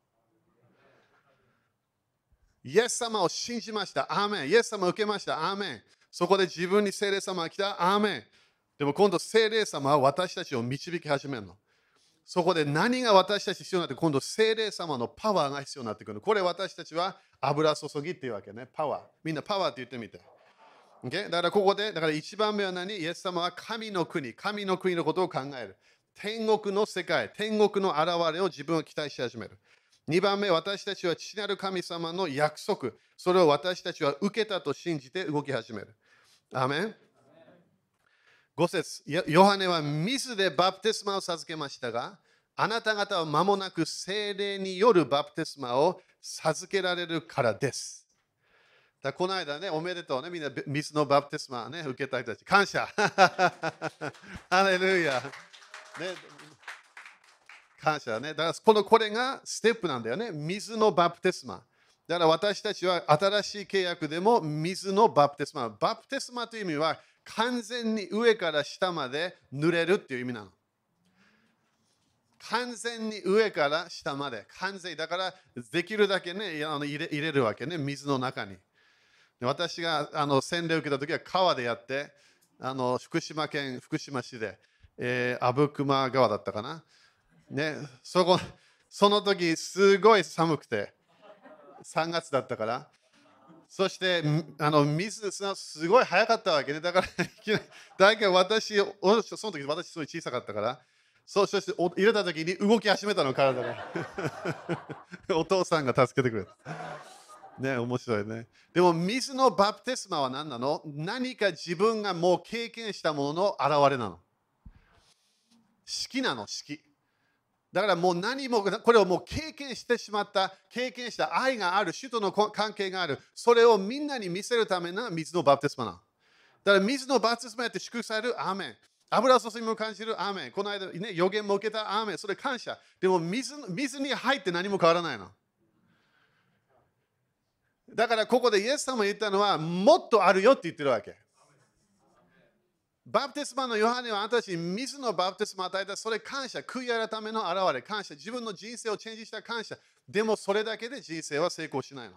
イエス様を信じました。アーメン。イエス様を受けました。アーメン。そこで自分に聖霊様が来た。アーメン。でも今度聖霊様は私たちを導き始めるの。そこで何が私たち必要になって今度聖霊様のパワーが必要になってくるこれ私たちは油注ぎっていうわけね。パワー。みんなパワーって言ってみて。Okay? だからここで、だから一番目は何？イエス様は神の国、神の国のことを考える。天国の世界、天国の現れを自分を期待し始める。2番目、私たちは父なる神様の約束、それを私たちは受けたと信じて動き始める。アメン？5節ヨハネは水でバプテスマを授けましたが、あなた方は間もなく精霊によるバプテスマを授けられるからです。だこの間ね、おめでとうね、みんな水のバプテスマね、受けた人たち。感謝 ハレルヤ、ね、感謝ね。だからこのこれがステップなんだよね。水のバプテスマ。だから私たちは新しい契約でも水のバプテスマ。バプテスマという意味は完全に上から下まで濡れるっていう意味なの。完全に上から下まで。完全だからできるだけねあの入れ入れるわけね、水の中に。私があの洗礼を受けた時は川でやって、あの福島県福島市で、えー、阿武隈川だったかな。ね、そこその時すごい寒くて、3月だったから。そしてあの水すごい早かったわけね。だから、大体私、その時私すごい小さかったから、そうそして入れた時に動き始めたの、体が。お父さんが助けてくれた。ね、面白いね。でも、水のバプテスマは何なの？何か自分がもう経験したものの現れなの。式なの、式。だからもう何も、これをもう経験してしまった、経験した愛がある、主との関係がある、それをみんなに見せるための水のバプテスマなの。だから水のバプテスマやって祝福される、アーメン。油注ぎも感じる、アーメン。この間、ね、予言も受けた、アーメン。それ感謝。でも水水に入って何も変わらないの。だからここでイエス様が言ったのは、もっとあるよって言ってるわけ。バプテスマのヨハネはあなたたちに水のバプテスマを与えた、それ感謝、悔い改めの現れ、感謝、自分の人生をチェンジした感謝。でもそれだけで人生は成功しないの。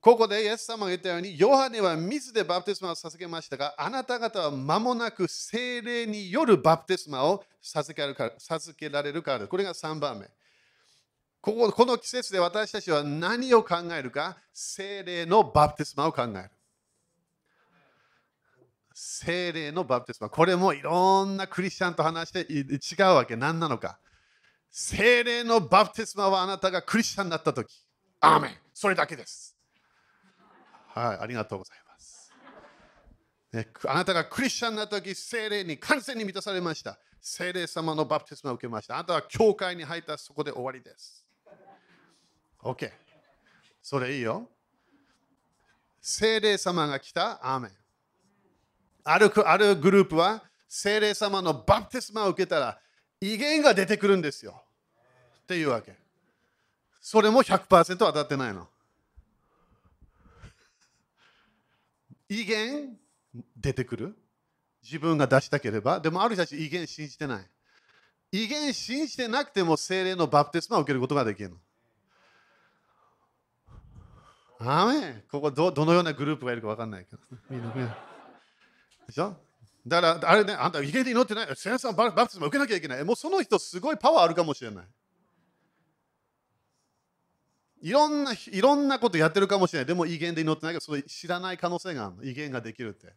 ここでイエス様が言ったように、ヨハネは水でバプテスマを授けましたが、あなた方は間もなく精霊によるバプテスマを授けられるからこれが3番目。こここの季節で私たちは何を考えるか、精霊のバプテスマを考える。精霊のバプテスマ。これもいろんなクリスチャンと話して違うわけ。何なのか。精霊のバプテスマはあなたがクリスチャンになったとき。アーメン。それだけです。はい、ありがとうございます。ね、あなたがクリスチャンなったとき、精霊に完全に満たされました。精霊様のバプテスマを受けました。あなたは教会に入ったそこで終わりです。OK。それいいよ。精霊様が来た。アーメン。あるあるグループは精霊様のバプテスマを受けたら威厳が出てくるんですよ。っていうわけ。それも100%当たってないの。威厳出てくる自分が出したければ。でもある人たち威厳信じてない。威厳信じてなくても精霊のバプテスマを受けることができるの。アーメンここどどのようなグループがいるか分かんないけど。みんなみんなでしょだから、あれね、あんた、威厳で祈ってない。先生ババプテスマ受けなきゃいけない。もうその人、すごいパワーあるかもしれない。いろんな、いろんなことやってるかもしれない。でも、威厳で祈ってないけど、それ知らない可能性があるの。威厳ができるって。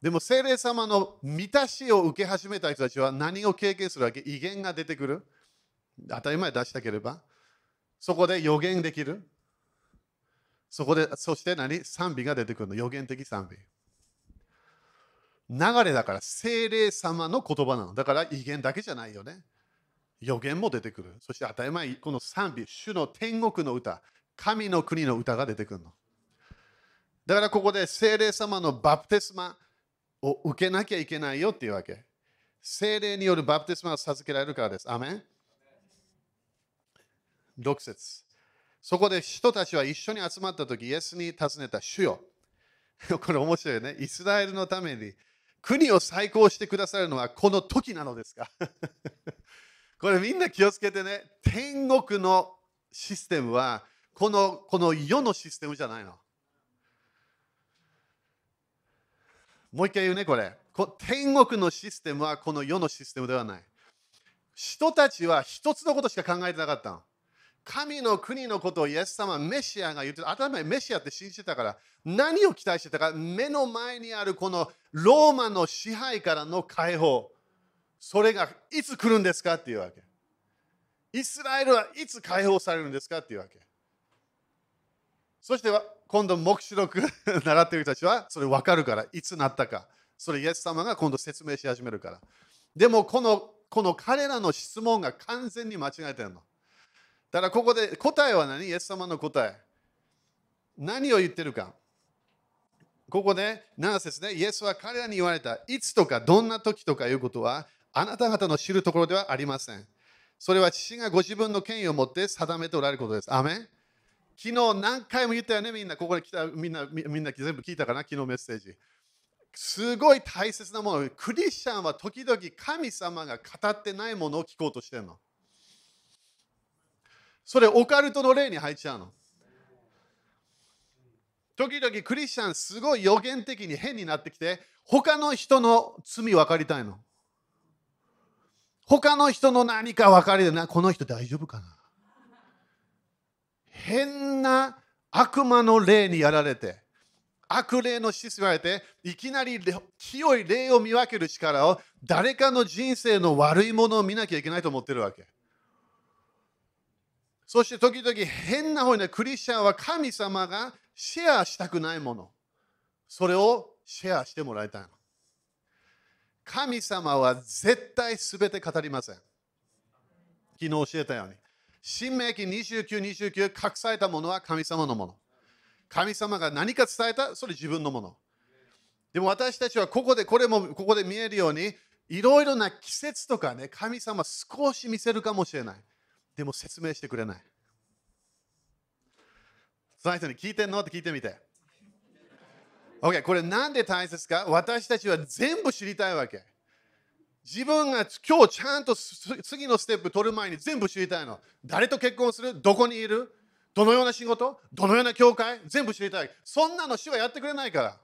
でも、聖霊様の満たしを受け始めた人たちは何を経験するわけ威厳が出てくる。当たり前出したければ。そこで予言できる。そこで、そして何？賛美が出てくるの。予言的賛美。流れだから精霊様の言葉なの。だから威厳だけじゃないよね。予言も出てくる。そして当たり前、この賛美、主の天国の歌、神の国の歌が出てくるの。だからここで精霊様のバプテスマを受けなきゃいけないよっていうわけ。精霊によるバプテスマを授けられるからです。アメン ?6 節そこで人たちは一緒に集まった時、イエスに尋ねた主よ。これ面白いよね。イスラエルのために国を再興してくださるのはこの時なのですか？これみんな気をつけてね。天国のシステムはこのこの世のシステムじゃないの。もう一回言うね、これ。こ天国のシステムはこの世のシステムではない。人たちは一つのことしか考えてなかったの。神の国のことをイエス様、メシアが言ってた。当たり前、メシアって信じてたから、何を期待してたか、目の前にあるこのローマの支配からの解放。それがいつ来るんですかっていうわけ。イスラエルはいつ解放されるんですかっていうわけ。そして今度、黙示録 習ってる人たちはそれ分かるから、いつなったか。それイエス様が今度説明し始めるから。でもこの、この彼らの質問が完全に間違えてるの。だからここで答えは何？イエス様の答え。何を言ってるか。ここで7節ね、イエスは彼らに言われた、いつとかどんな時とかいうことは、あなた方の知るところではありません。それは父がご自分の権威を持って定めておられることです。アメ昨日何回も言ったよね、みんな。ここに来た、みんな、みんな全部聞いたかな、昨日メッセージ。すごい大切なもの。クリスチャンは時々神様が語ってないものを聞こうとしてるの。それオカルトの例に入っちゃうの。時々クリスチャンすごい予言的に変になってきて、他の人の罪分かりたいの。他の人の何か分かりたいな。この人大丈夫かな変な悪魔の霊にやられて、悪霊の施設言われて、いきなり清い霊を見分ける力を誰かの人生の悪いものを見なきゃいけないと思ってるわけ。そして時々変な方にクリスチャンは神様がシェアしたくないもの。それをシェアしてもらいたいの。神様は絶対全て語りません。昨日教えたように。新明記29、29隠されたものは神様のもの。神様が何か伝えたそれ自分のもの。でも私たちはここで、これもここで見えるように、いろいろな季節とかね、神様少し見せるかもしれない。でも説明してくれない。その人に聞いてんの？って聞いてみて。OK、これなんで大切か？私たちは全部知りたいわけ。自分が今日ちゃんと次のステップ取る前に全部知りたいの。誰と結婚する？どこにいる？どのような仕事？どのような教会？全部知りたい。そんなの主はやってくれないから。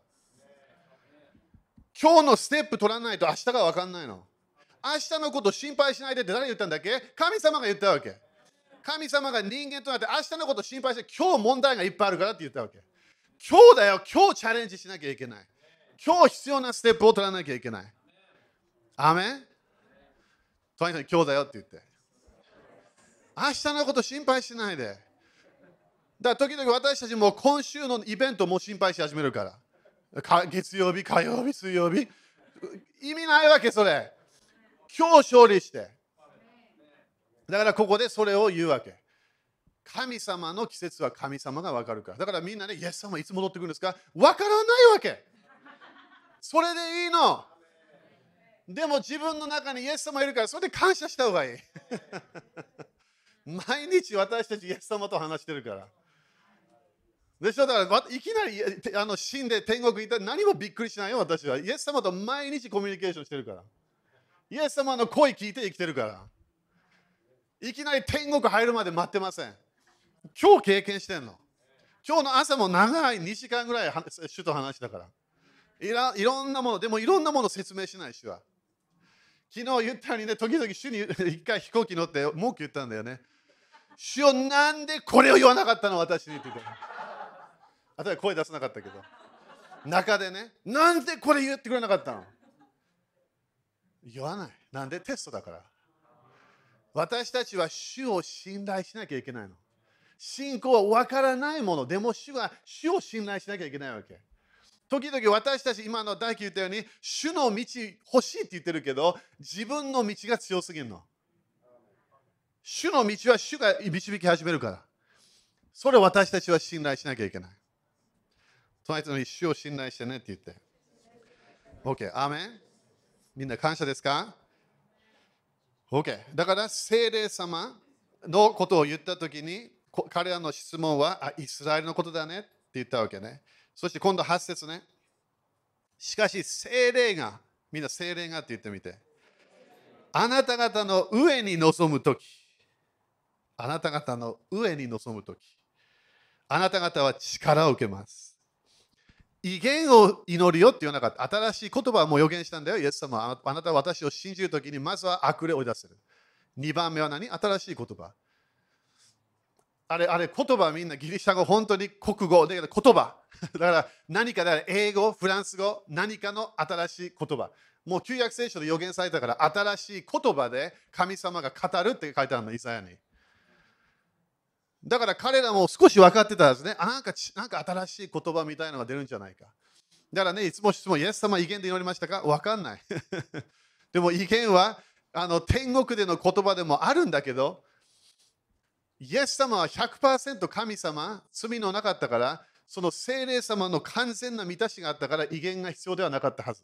今日のステップ取らないと明日が分かんないの。明日のこと心配しないでって誰言ったんだっけ？神様が言ったわけ。神様が人間となって明日のこと心配して今日問題がいっぱいあるからって言ったわけ。今日だよ、今日チャレンジしなきゃいけない。今日必要なステップを取らなきゃいけない。アメン？とにかく今日だよって言って。明日のこと心配しないで。だから時々私たちも今週のイベントも心配し始めるから。か月曜日、火曜日、水曜日。意味ないわけ、それ。今日勝利して。だからここでそれを言うわけ。神様の季節は神様が分かるから。だからみんなね、イエス様いつ戻ってくるんですか？分からないわけ。それでいいの。でも自分の中にイエス様いるから、それで感謝した方がいい。毎日私たちイエス様と話してるから。でしょ？だからいきなりあの死んで天国行ったら何もびっくりしないよ、私は。イエス様と毎日コミュニケーションしてるから。イエス様の声聞いて生きてるから。いきなり天国入るまで待ってません。今日経験してんの。今日の朝も長い2時間ぐらい主と話したからいら。いろんなもの、でもいろんなもの説明しない主は。昨日言ったようにね、時々主に一回飛行機乗って文句言ったんだよね。主よなんでこれを言わなかったの？私にって言って。あとは声出さなかったけど。中でね、なんでこれ言ってくれなかったの？言わない。なんでテストだから。私たちは主を信頼しなきゃいけないの。信仰は分からないもの。でも主は主を信頼しなきゃいけないわけ。時々私たち、今の大輝言ったように、主の道欲しいって言ってるけど、自分の道が強すぎるの。主の道は主が導き始めるから。それを私たちは信頼しなきゃいけない。隣の主を信頼してねって言って。OK、アーメンみんな感謝ですか？?OK。だから、聖霊様のことを言ったときに、彼らの質問はあ、イスラエルのことだねって言ったわけね。そして今度8節ね。しかし、精霊が、みんな精霊がって言ってみて。あなた方の上に臨むとき、あなた方の上に臨むとき、あなた方は力を受けます。威厳を祈るよって言わなかった。新しい言葉はもう予言したんだよ、イエス様。あなたは私を信じるときに、まずは悪霊を追い出せる。2番目は何？新しい言葉。あれ、あれ、言葉はみんなギリシャ語、本当に国語、だから言葉。だから何かだ英語、フランス語、何かの新しい言葉。もう旧約聖書で予言されたから、新しい言葉で神様が語るって書いてあるの、イザヤに。だから彼らも少し分かってたんですね。あなんかなんか新しい言葉みたいなのが出るんじゃないか。だからね、いつも質問、イエス様威厳で祈りましたか？分かんない。でも威厳はあの天国での言葉でもあるんだけど、イエス様は100%神様、罪のなかったから、その聖霊様の完全な満たしがあったから威厳が必要ではなかったはず。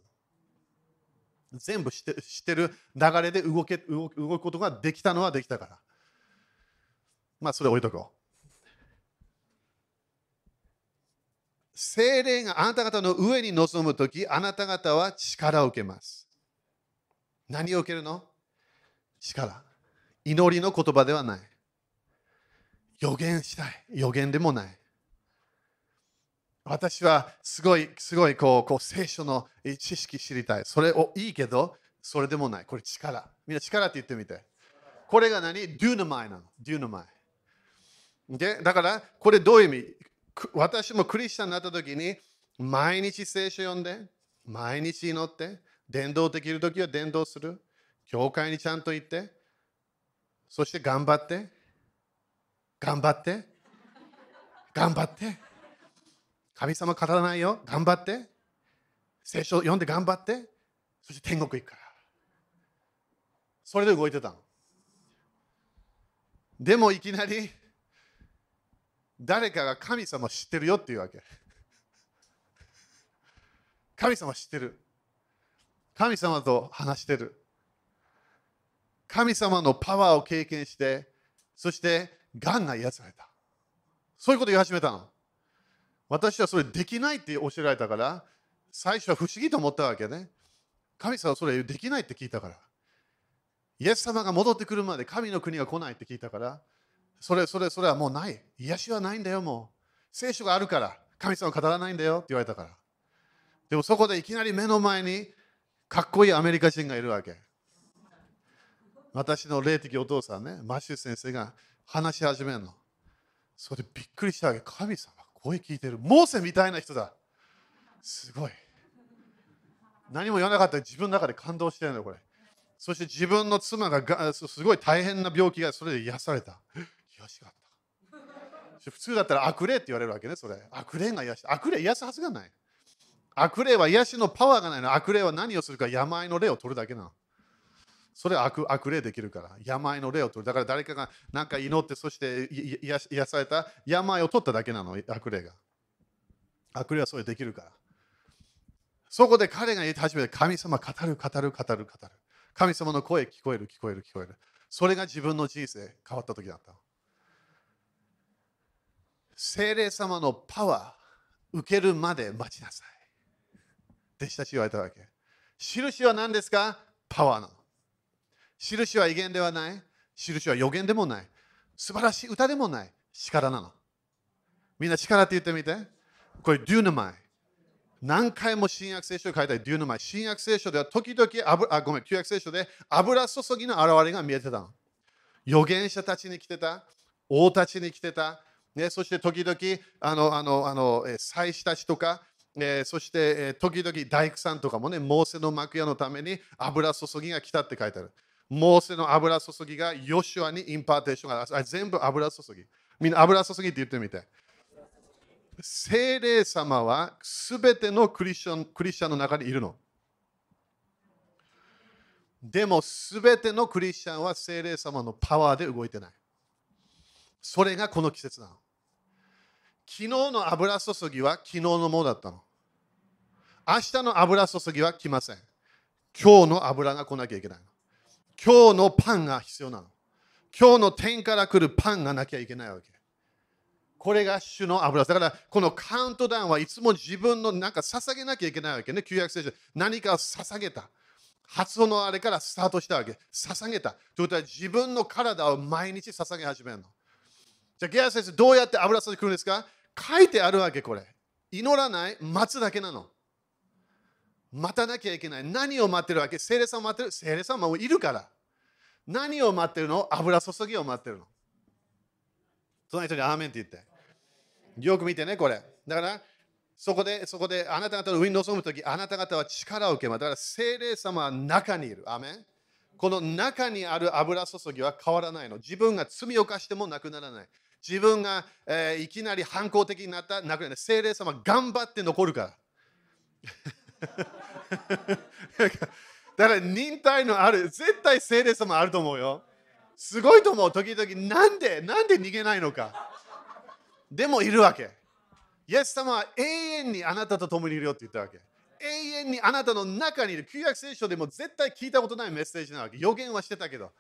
全部知って知ってる流れで動け動くことができたのはできたから。まあ、それ置いとこう。精霊があなた方の上に臨むとき、あなた方は力を受けます。何を受けるの？力。祈りの言葉ではない。予言したい。予言でもない。私はすごい、すごいこうこう聖書の知識知りたい。それをいいけど、それでもない。これ力。みんな力って言ってみて。これが何？デューナマイなの。デューナマイ。でだから、これどういう意味？私もクリスチャンになった時に、毎日聖書読んで、毎日祈って、伝道できる時は伝道する。教会にちゃんと行って、そして頑張って、頑張って、頑張って。神様語らないよ。頑張って。聖書読んで頑張って。そして天国行くから。それで動いてたの。でもいきなり誰かが神様を知ってるよっていうわけ。神様知ってる。神様と話してる。神様のパワーを経験して、そしてがんが癒された。そういうこと言い始めたの。私はそれできないって教えられたから、最初は不思議と思ったわけね。神様はそれできないって聞いたから。イエス様が戻ってくるまで神の国が来ないって聞いたから、それ、それ、それはもうない。癒しはないんだよ、もう。聖書があるから、神様語らないんだよって言われたから。でもそこでいきなり目の前にかっこいいアメリカ人がいるわけ。私の霊的お父さんね、マシュー先生が話し始めるの。それでびっくりしたわけ。神様、声聞いてる。モーセみたいな人だ。すごい。何も言わなかったら自分の中で感動してるのこれ。そして自分の妻ががすごい大変な病気がそれで癒された。癒しがあった。普通だったら悪霊って言われるわけね、それ。悪霊が癒した。悪霊癒すはずがない。悪霊は癒しのパワーがないの。悪霊は何をするか病の霊を取るだけなの。それ悪悪霊できるから。病の霊を取る。だから誰かが何か祈って、そして癒癒された病を取っただけなの、悪霊が。悪霊はそれできるから。そこで彼が言い始めて、神様語る、語る、語る、語る。神様の声聞こえる、聞こえる、聞こえる。それが自分の人生変わった時だった。精霊様のパワー受けるまで待ちなさい。弟子たち言われたわけ。印は何ですか？パワーなの。印は威厳ではない。印は予言でもない。素晴らしい歌でもない。力なの。みんな力って言ってみて。これ、デューナマイ。何回も新約聖書に書いたデューナマイ。新約聖書では時々油、あ、ごめん、旧約聖書で油注ぎの現れが見えてたの。預言者たちに来てた。王たちに来てた。ね、そして時々あのあのあの祭司たちとか、えー、そして、えー、時々大工さんとかもね、モーセの幕屋のために油注ぎが来たって書いてある。モーセの油注ぎがヨシュアに impartation がある。全部油注ぎ。みんな油注ぎって言ってみて。聖霊様はすべてのクリスチャンクリスチャンの中にいるの。でもすべてのクリスチャンは精霊様のパワーで動いてない。それがこの季節なの。昨日の油注ぎは昨日のものだったの。明日の油注ぎは来ません。今日の油が来なきゃいけないの。今日のパンが必要なの。今日の天から来るパンがなきゃいけないわけ。これが主の油。だからこのカウントダウンはいつも自分のなんか捧げなきゃいけないわけね。旧約聖書何かを捧げた。発音のあれからスタートしたわけ。捧げた。ということは自分の体を毎日捧げ始めるの。じゃあ、ゲア先生、どうやって油注ぎ来るんですか？書いてあるわけ、これ。祈らない、待つだけなの。待たなきゃいけない。何を待ってるわけ？聖霊さん待ってる？聖霊さんもいるから。何を待ってるの？油注ぎを待ってるの。その人にアーメンって言って。よく見てね、これ。だから、そこで、そこであなた方の上に臨むとき、あなた方は力を受けます。だから、聖霊様は中にいる。アメンこの中にある油注ぎは変わらないの。自分が罪を犯してもなくならない。自分が、えー、いきなり反抗的になったなくなる聖霊様頑張って残るから。だから忍耐のある絶対聖霊様あると思うよ。すごいと思う。時々なんでなんで逃げないのか。でもいるわけ。イエス様は永遠にあなたと共にいるよって言ったわけ。永遠にあなたの中にいる。旧約聖書でも絶対聞いたことないメッセージなわけ。予言はしてたけど。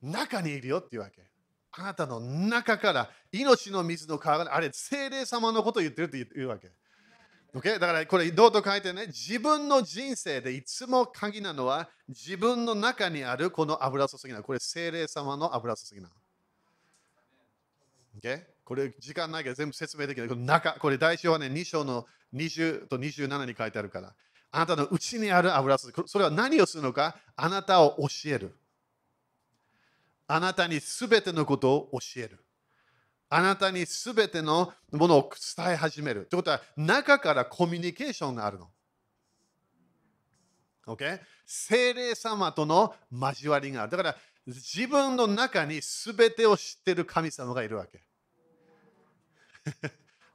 中にいるよっていうわけ。あなたの中から命の水の川があれ精霊様のことを言ってるって言うわけ。Okay? だからこれどうと書いてね自分の人生でいつも鍵なのは自分の中にあるこの油注ぎなの。これ精霊様の油注ぎなの。Okay? これ時間ないけど全部説明できない。この中、これ第一はね2章の20と27に書いてあるから。あなたの内にある油注ぎ。それは何をするのか？あなたを教える。あなたにすべてのことを教える。あなたにすべてのものを伝え始める。ということは、中からコミュニケーションがあるの。OK? 精霊様との交わりがある。だから、自分の中にすべてを知っている神様がいるわけ。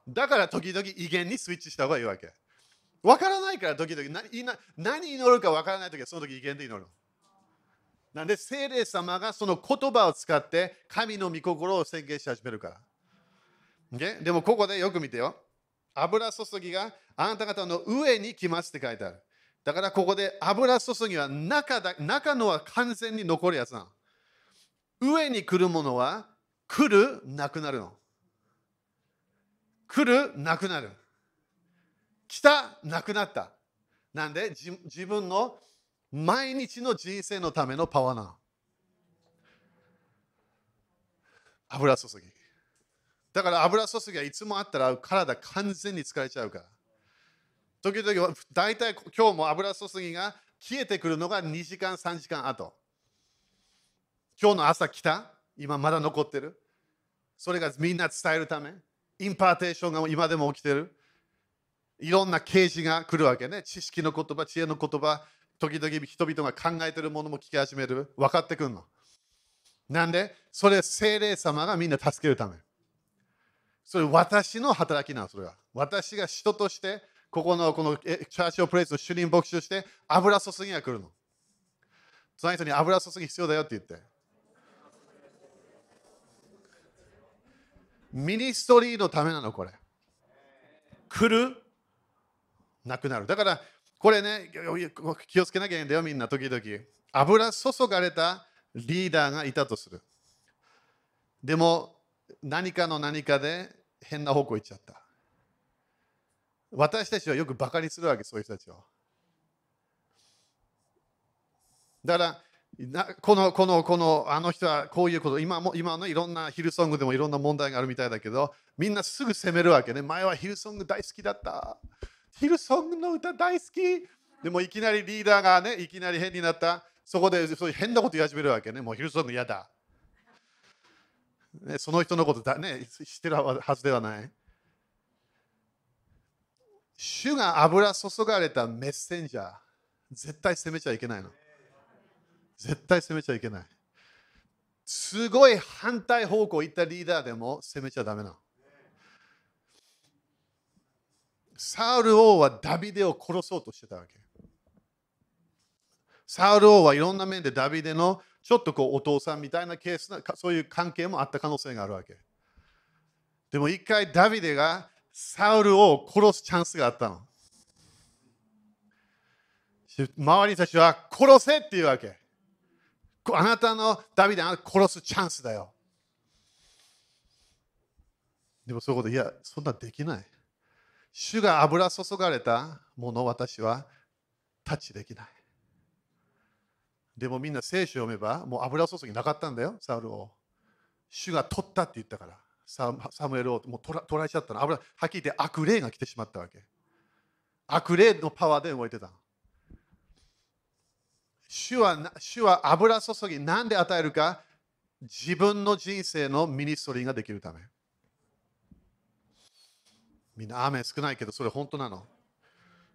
だから時々威厳にスイッチした方がいいわけ。わからないから時々何何祈るかわからないときはその時威厳で祈るの。なんで、聖霊様がその言葉を使って神の御心を宣言し始めるから。Okay? でもここでよく見てよ。油注ぎがあなた方の上に来ますって書いてある。だからここで油注ぎは中だ中のは完全に残るやつなの。上に来るものは来る、なくなるの。来る、なくなる。来た、なくなった。なんで自分の毎日の人生のためのパワーな油注ぎ。だから油注ぎはいつもあったら体完全に疲れちゃうから。時々大体今日も油注ぎが消えてくるのが2時間3時間後。今日の朝来た？今まだ残ってる？それがみんな伝えるため？ impartation が今でも起きてる？いろんな啓示が来るわけね。知識の言葉、知恵の言葉、時々人々が考えているものも聞き始める。分かってくるの。なんで？それ聖霊様がみんな助けるため。それ私の働きなの、それは。私が人として、ここのこのチャーチオプレイスの主任牧師として油注ぎが来るの。その人に油注ぎ必要だよって言って。ミニストリーのためなの、これ。来る？なくなる。だから、これね、気をつけなきゃいけないんだよ、みんな、時々。油注がれたリーダーがいたとする。でも、何かの何かで変な方向行っちゃった。私たちはよくバカにするわけ、そういう人たちを。だから、この、この、この、あの人はこういうこと、今も、今のいろんなヒルソングでもいろんな問題があるみたいだけど、みんなすぐ責めるわけね。前はヒルソング大好きだった。ヒルソングの歌大好き。でもいきなりリーダーがね、いきなり変になった。そこでそういう変なこと言い始めるわけね。もうヒルソング嫌だ。ね、その人のことだ、ね、知ってるはずではない。主が油注がれたメッセンジャー、絶対責めちゃいけないの。絶対責めちゃいけない。すごい反対方向行ったリーダーでも責めちゃだめなの。サウル王はダビデを殺そうとしてたわけ。サウル王はいろんな面でダビデのちょっとこうお父さんみたいなケースな、そういう関係もあった可能性があるわけ。でも一回ダビデがサウル王を殺すチャンスがあったの。周りたちは殺せっていうわけ。あなたのダビデあ殺すチャンスだよ。でもそういうこで、いや、そんなできない。主が油注がれたもの私はタッチできない。でもみんな聖書を読めば、もう油注ぎなかったんだよ、サウルを。主が取ったって言ったから、サムエルをもう取ら取られちゃったの。油はっきり言って悪霊が来てしまったわけ。悪霊のパワーで動いてた。主は主は油注ぎ、なんで与えるか、自分の人生のミニストリーができるため。みんな雨少ないけど、それ本当なの？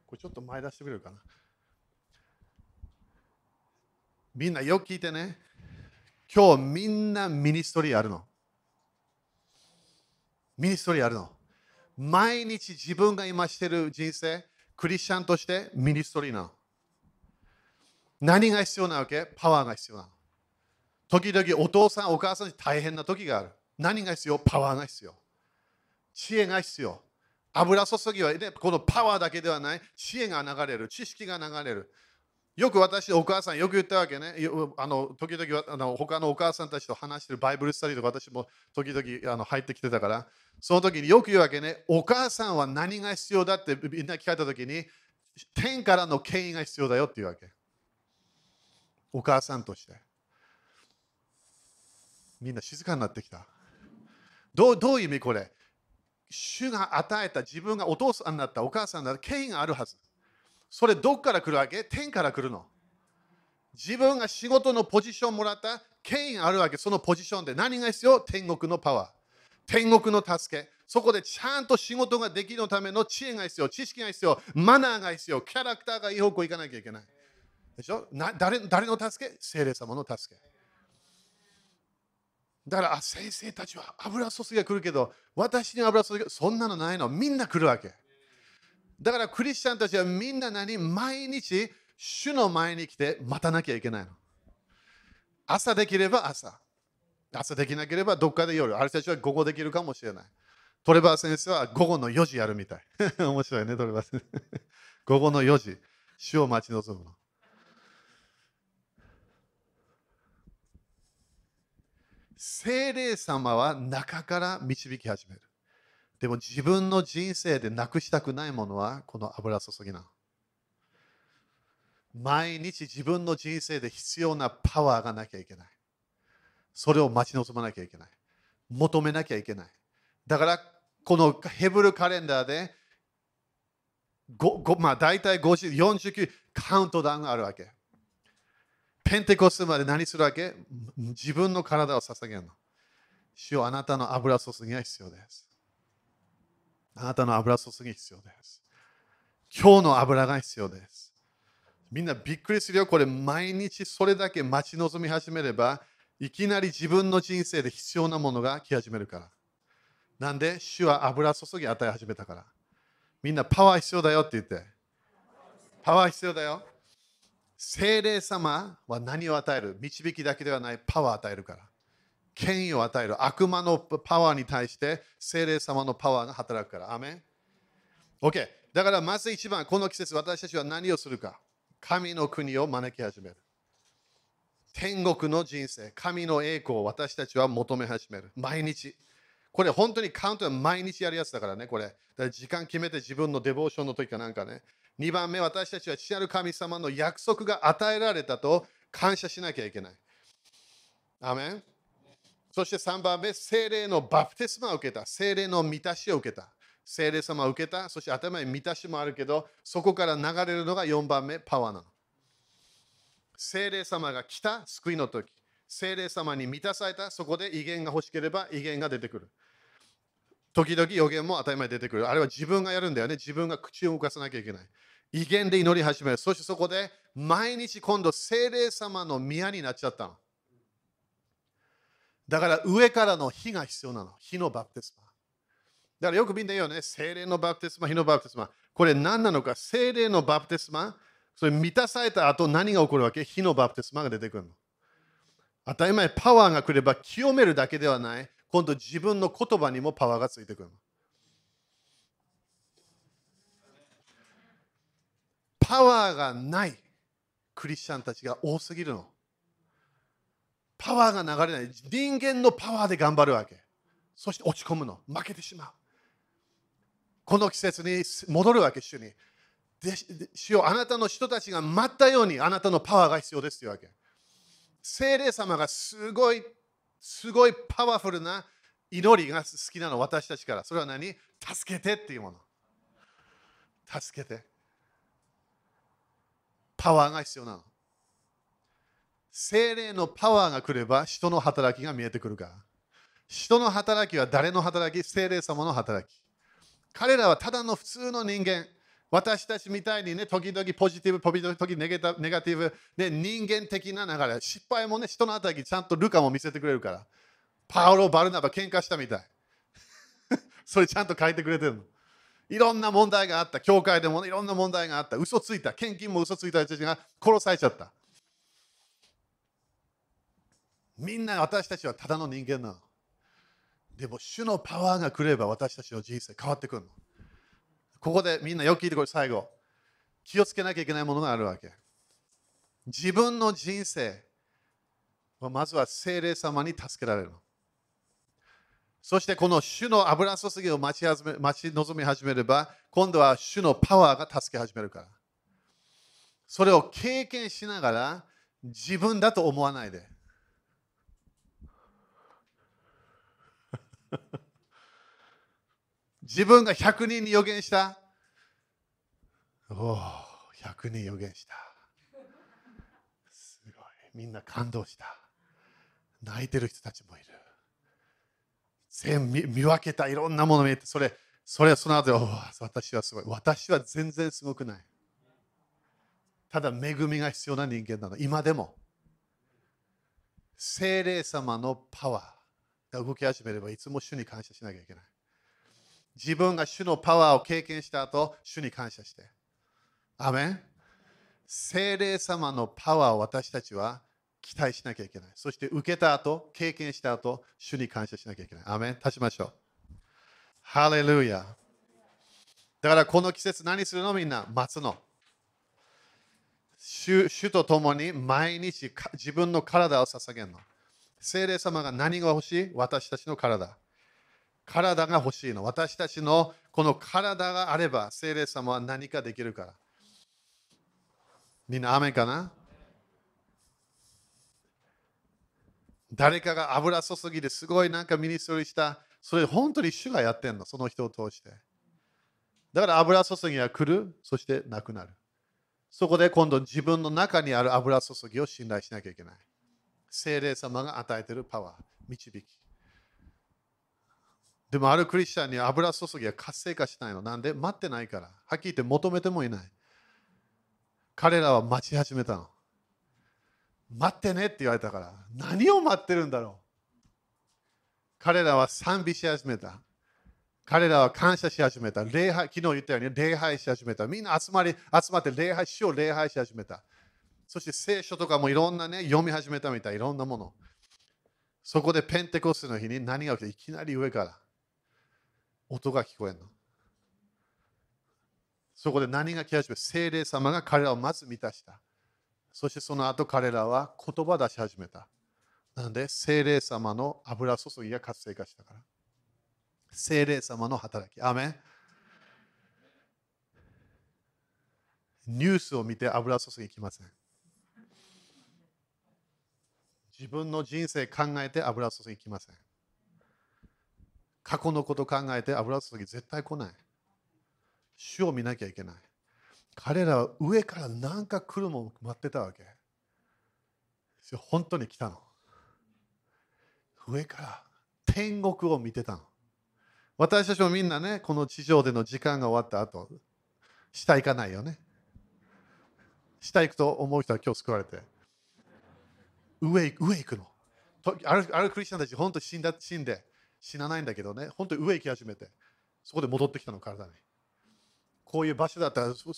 これちょっと前出してくれるかな？みんなよく聞いてね。今日みんなミニストリーあるの。ミニストリーあるの。毎日自分が今してる人生、クリスチャンとしてミニストリーなの。何が必要なわけ？パワーが必要なの。時々お父さん、お母さんに大変な時がある。何が必要？パワーが必要。知恵が必要。油注ぎは、ね、このパワーだけではない。知恵が流れる。知識が流れる。よく私、お母さんよく言ったわけね。あの時々あの他のお母さんたちと話してるバイブルスタディとか私も時々あの入ってきてたから、その時によく言うわけね。お母さんは何が必要だってみんな聞かれた時に、天からの権威が必要だよって言うわけ。お母さんとして。みんな静かになってきた。どうどういう意味これ？主が与えた自分がお父さんになったお母さんだった権威があるはず。それどっから来るわけ？天から来るの。自分が仕事のポジションもらった権威があるわけ。そのポジションで何が必要？天国のパワー。天国の助け。そこでちゃんと仕事ができるための知恵が必要、知識が必要、マナーが必要、キャラクターがいい方向行かなきゃいけない。でしょ？な誰誰の助け？精霊様の助け。だから、先生たちは油注ぎが来るけど、私に油注ぎそんなのないの。みんな来るわけ。だからクリスチャンたちはみんな何？毎日主の前に来て待たなきゃいけないの。朝できれば朝。朝できなければどっかで夜。あれたちは午後できるかもしれない。トレバー先生は午後の4時やるみたい。面白いね、トレバー先生。午後の4時。主を待ち望むの。精霊様は中から導き始める。でも自分の人生でなくしたくないものはこの油注ぎなの。毎日自分の人生で必要なパワーがなきゃいけない。それを待ち望まなきゃいけない。求めなきゃいけない。だからこのヘブルカレンダーで5、5まあ、大体50 49カウントダウンがあるわけ。ペンテコステまで何するわけ？自分の体を捧げるの。主よあなたの油注ぎが必要です。あなたの油注ぎ必要です。今日の油が必要です。みんなびっくりするよ。これ毎日それだけ待ち望み始めれば、いきなり自分の人生で必要なものが来始めるから。なんで？主は油注ぎ与え始めたから。みんなパワー必要だよって言って。パワー必要だよ。精霊様は何を与える？導きだけではないパワーを与えるから。権威を与える悪魔のパワーに対して精霊様のパワーが働くから。アメン ?OK。だからまず一番、この季節私たちは何をするか。神の国を招き始める。天国の人生、神の栄光を私たちは求め始める。毎日。これ本当にカウントは毎日やるやつだからね、これ。だから時間決めて自分のデボーションの時かなんかね。2番目、私たちは父なる神様の約束が与えられたと感謝しなきゃいけない。アメンそして3番目、精霊のバプテスマを受けた。精霊の満たしを受けた。精霊様を受けた。そして頭に満たしもあるけど、そこから流れるのが4番目、パワーなの。精霊様が来た救いの時。精霊様に満たされた。そこで威厳が欲しければ威厳が出てくる。時々予言も当たり前に出てくる。あれは自分がやるんだよね。自分が口を動かさなきゃいけない。威厳で祈り始める。そしてそこで毎日今度精霊様の宮になっちゃったの。だから上からの火が必要なの。火のバプテスマ。だからよくみんな言うよね。精霊のバプテスマ、火のバプテスマ。これ何なのか。精霊のバプテスマ。それ満たされた後何が起こるわけ？火のバプテスマが出てくるの。当たり前、パワーが来れば清めるだけではない。今度自分の言葉にもパワーがついてくるの。パワーがないクリスチャンたちが多すぎるの。パワーが流れない。人間のパワーで頑張るわけ。そして落ち込むの。負けてしまう。この季節に戻るわけ、主に。で主よあなたの人たちが待ったようにあなたのパワーが必要ですというわけ。聖霊様がすごい、すごいパワフルな祈りが好きなの、私たちから。それは何？助けてっていうもの。助けて。パワーが必要なの。精霊のパワーが来れば人の働きが見えてくるから。人の働きは誰の働き？精霊様の働き。彼らはただの普通の人間。私たちみたいにね、時々ポジティブ、時々ネガネガティブ、ね、人間的な流れ。失敗もね、人の働きちゃんとルカも見せてくれるから。パウロ、バルナバ喧嘩したみたい。それちゃんと書いてくれてるの。いろんな問題があった。教会でも、いろんな問題があった。嘘ついた。献金も嘘ついた人たちが殺されちゃった。みんな私たちはただの人間なの。でも、主のパワーが来れば私たちの人生変わってくるの。ここでみんなよく聞いてこれ最後。気をつけなきゃいけないものがあるわけ。自分の人生はまずは精霊様に助けられるの。そしてこの主の油注ぎを待ちめ待ち望み始めれば、今度は主のパワーが助け始めるから。それを経験しながら自分だと思わないで。自分が100人に予言した。おお、100人予言した。すごい。みんな感動した。泣いてる人たちもいる。全見見分けたいろんなもの見えて、それ、それはその後、私はすごい。私は全然すごくない。ただ恵みが必要な人間なの。今でも。精霊様のパワーが動き始めればいつも主に感謝しなきゃいけない。自分が主のパワーを経験した後、主に感謝して。アメン精霊様のパワーを私たちは期待しなきゃいけない。そして受けた後、経験した後、主に感謝しなきゃいけない。アメン立ちましょう。ハレルヤ。だからこの季節何するの？みんな待つの。主主と共に毎日自分の体を捧げるの。精霊様が何が欲しい？私たちの体。体が欲しいの。私たちのこの体があれば、精霊様は何かできるから。みんな、雨かな？誰かが油注ぎですごいなんかミニストリした。それ本当に主がやってんの、その人を通して。だから油注ぎは来る、そしてなくなる。そこで今度自分の中にある油注ぎを信頼しなきゃいけない。精霊様が与えているパワー、導き。でもあるクリスチャンに油注ぎは活性化しないの。なんで？待ってないから。はっきり言って求めてもいない。彼らは待ち始めたの。待ってねって言われたから。何を待ってるんだろう彼らは賛美し始めた。彼らは感謝し始めた。礼拝、昨日言ったように礼拝し始めた。みんな集まり、集まって礼拝、主を礼拝し始めた。そして聖書とかもいろんなね、読み始めたみたい、いろんなもの。そこでペンテコステの日に何が起きて、いきなり上から音が聞こえるの。そこで何が来始め聖霊様が彼らをまず満たした。そしてその後彼らは言葉を出し始めた。なんで聖霊様の油注ぎが活性化したから。聖霊様の働き。アメニュースを見て油注ぎきません。自分の人生考えて油注ぎきません。過去のこと考えて油注ぎ絶対来ない。主を見なきゃいけない。彼らは上から何か来るもん待ってたわけ。本当に来たの。上から天国を見てたの。私たちもみんなね、この地上での時間が終わった後、下行かないよね。下行くと思う人は今日救われて。上上行くの。あるあるクリスチャンたち、本当死んだ死んで、死なないんだけどね、本当に上行き始めて、そこで戻ってきたの、体に。こういう場所だったら通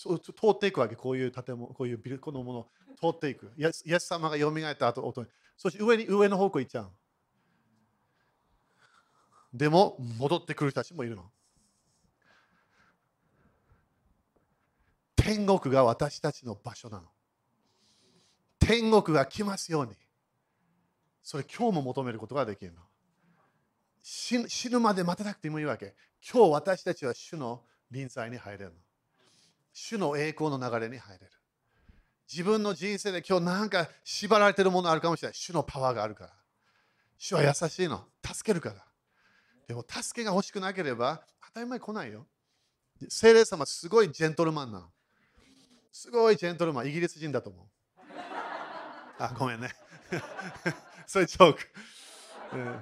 っていくわけ、こういう建物、こういうビル、このもの通っていく。イエス様が蘇った後、音に。そして上に上の方向行っちゃう。でも、戻ってくる人たちもいるの。天国が私たちの場所なの。天国が来ますように。それ今日も求めることができるの。死ぬまで待てなくてもいいわけ。今日私たちは主の臨在に入れるの。主の栄光の流れに入れる。自分の人生で今日なんか縛られてるものあるかもしれない。主のパワーがあるから。主は優しいの。助けるから。でも助けが欲しくなければ当たり前来ないよ。聖霊様すごいジェントルマンなの。すごいジェントルマン。イギリス人だと思う。あ、ごめんね。それジョーク。うん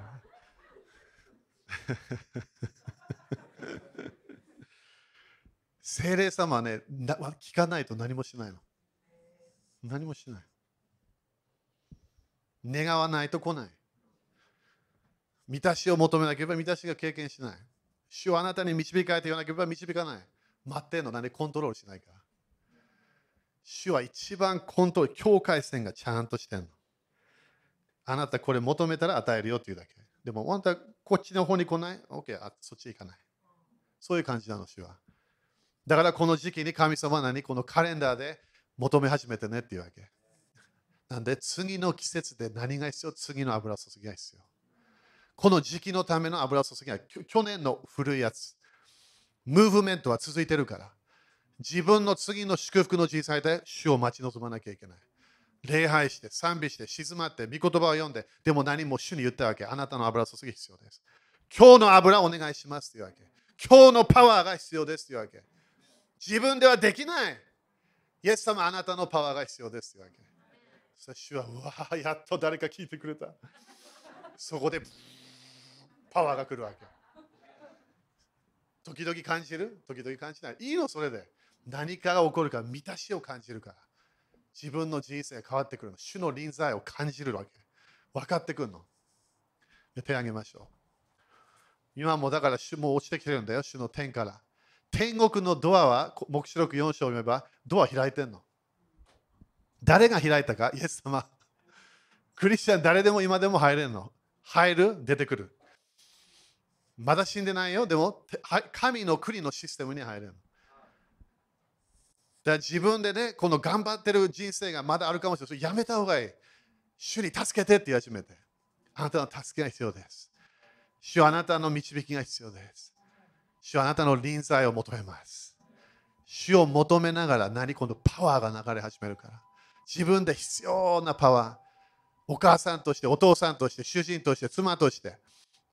精霊様はね、聞かないと何もしないの。何もしない。願わないと来ない。満たしを求めなければ満たしが経験しない。主はあなたに導かれて言わなければ導かない。待ってんの、なんでコントロールしないから。主は一番コントロール、境界線がちゃんとしてんの。あなたこれ求めたら与えるよっていうだけ。でも、あんたこっちの方に来ない ?OK、あそっち行かない。そういう感じなの、主は。だからこの時期に神様は何このカレンダーで求め始めてねっていうわけ。なんで次の季節で何が必要次の油注ぎが必要。この時期のための油注ぎは去年の古いやつ。ムーブメントは続いてるから。自分の次の祝福の人生で主を待ち望まなきゃいけない。礼拝して、賛美して、静まって、御言葉を読んで、でも何も主に言ったわけ。あなたの油注ぎ必要です。今日の油お願いしますというわけ。今日のパワーが必要ですというわけ。自分ではできない。イエス様、あなたのパワーが必要ですというわけ。そして主は、うわやっと誰か聞いてくれた。そこでパワーが来るわけ。時々感じる？時々感じない。いいの、それで。何かが起こるから満たしを感じるから。自分の人生が変わってくるの。主の臨在を感じるわけ。分かってくるの。手を挙げましょう。今もだから主も落ちてきてるんだよ、主の天から。天国のドアは、黙示録4章を読めば、ドア開いてんの。誰が開いたか？イエス様。クリスチャン誰でも今でも入れるの。入る、出てくる。まだ死んでないよ。でも、神の国のシステムに入れる。だ自分でね、この頑張ってる人生がまだあるかもしれない。やめた方がいい。主に助けてって言い始めて。あなたの助けが必要です。主はあなたの導きが必要です。主はあなたの臨在を求めます。主を求めながら何このパワーが流れ始めるから。自分で必要なパワー。お母さんとして、お父さんとして、主人として、妻として、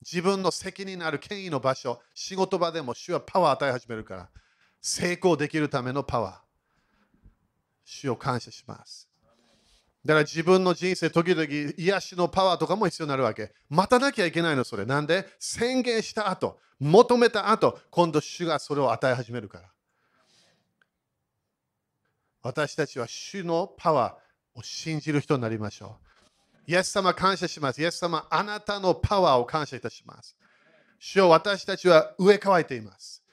自分の責任のある権威の場所、仕事場でも主はパワーを与え始めるから、成功できるためのパワー。主を感謝します。だから自分の人生、時々癒しのパワーとかも必要になるわけ。待たなきゃいけないの、それ。なんで？宣言した後、求めた後、今度主がそれを与え始めるから。私たちは主のパワーを信じる人になりましょう。イエス様感謝します。イエス様、あなたのパワーを感謝いたします。主よ私たちは植え替えています。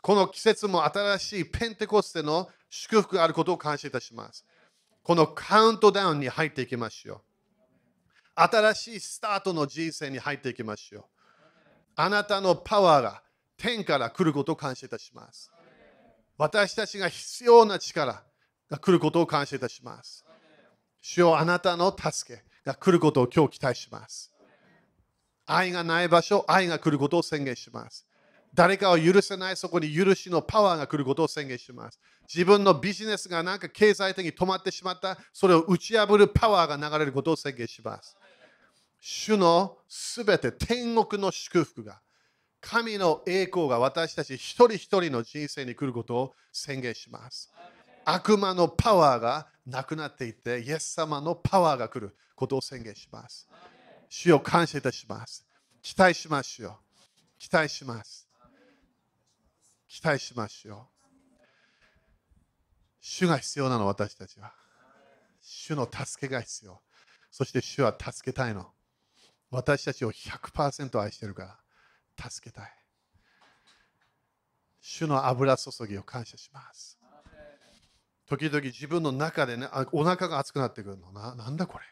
この季節も新しいペンテコステの祝福があることを感謝いたします。このカウントダウンに入っていきましょう。新しいスタートの人生に入っていきましょう。あなたのパワーが天から来ることを感謝いたします。私たちが必要な力が来ることを感謝いたします。主よあなたの助けが来ることを今日期待します。愛がない場所、愛が来ることを宣言します。誰かを許せないそこに許しのパワーが来ることを宣言します。自分のビジネスがなんか経済的に止まってしまった、それを打ち破るパワーが流れることを宣言します。主のすべて天国の祝福が、神の栄光が私たち一人一人の人生に来ることを宣言します。悪魔のパワーがなくなっていって、イエス様のパワーが来ることを宣言します。主を感謝いたします。期待しましょう。期待します。期待しましょう。主が必要なの、私たちは。主の助けが必要。そして主は助けたいの。私たちを100%愛してるから、助けたい。主の油注ぎを感謝します。時々自分の中でね、あお腹が熱くなってくるの。ななんだこれ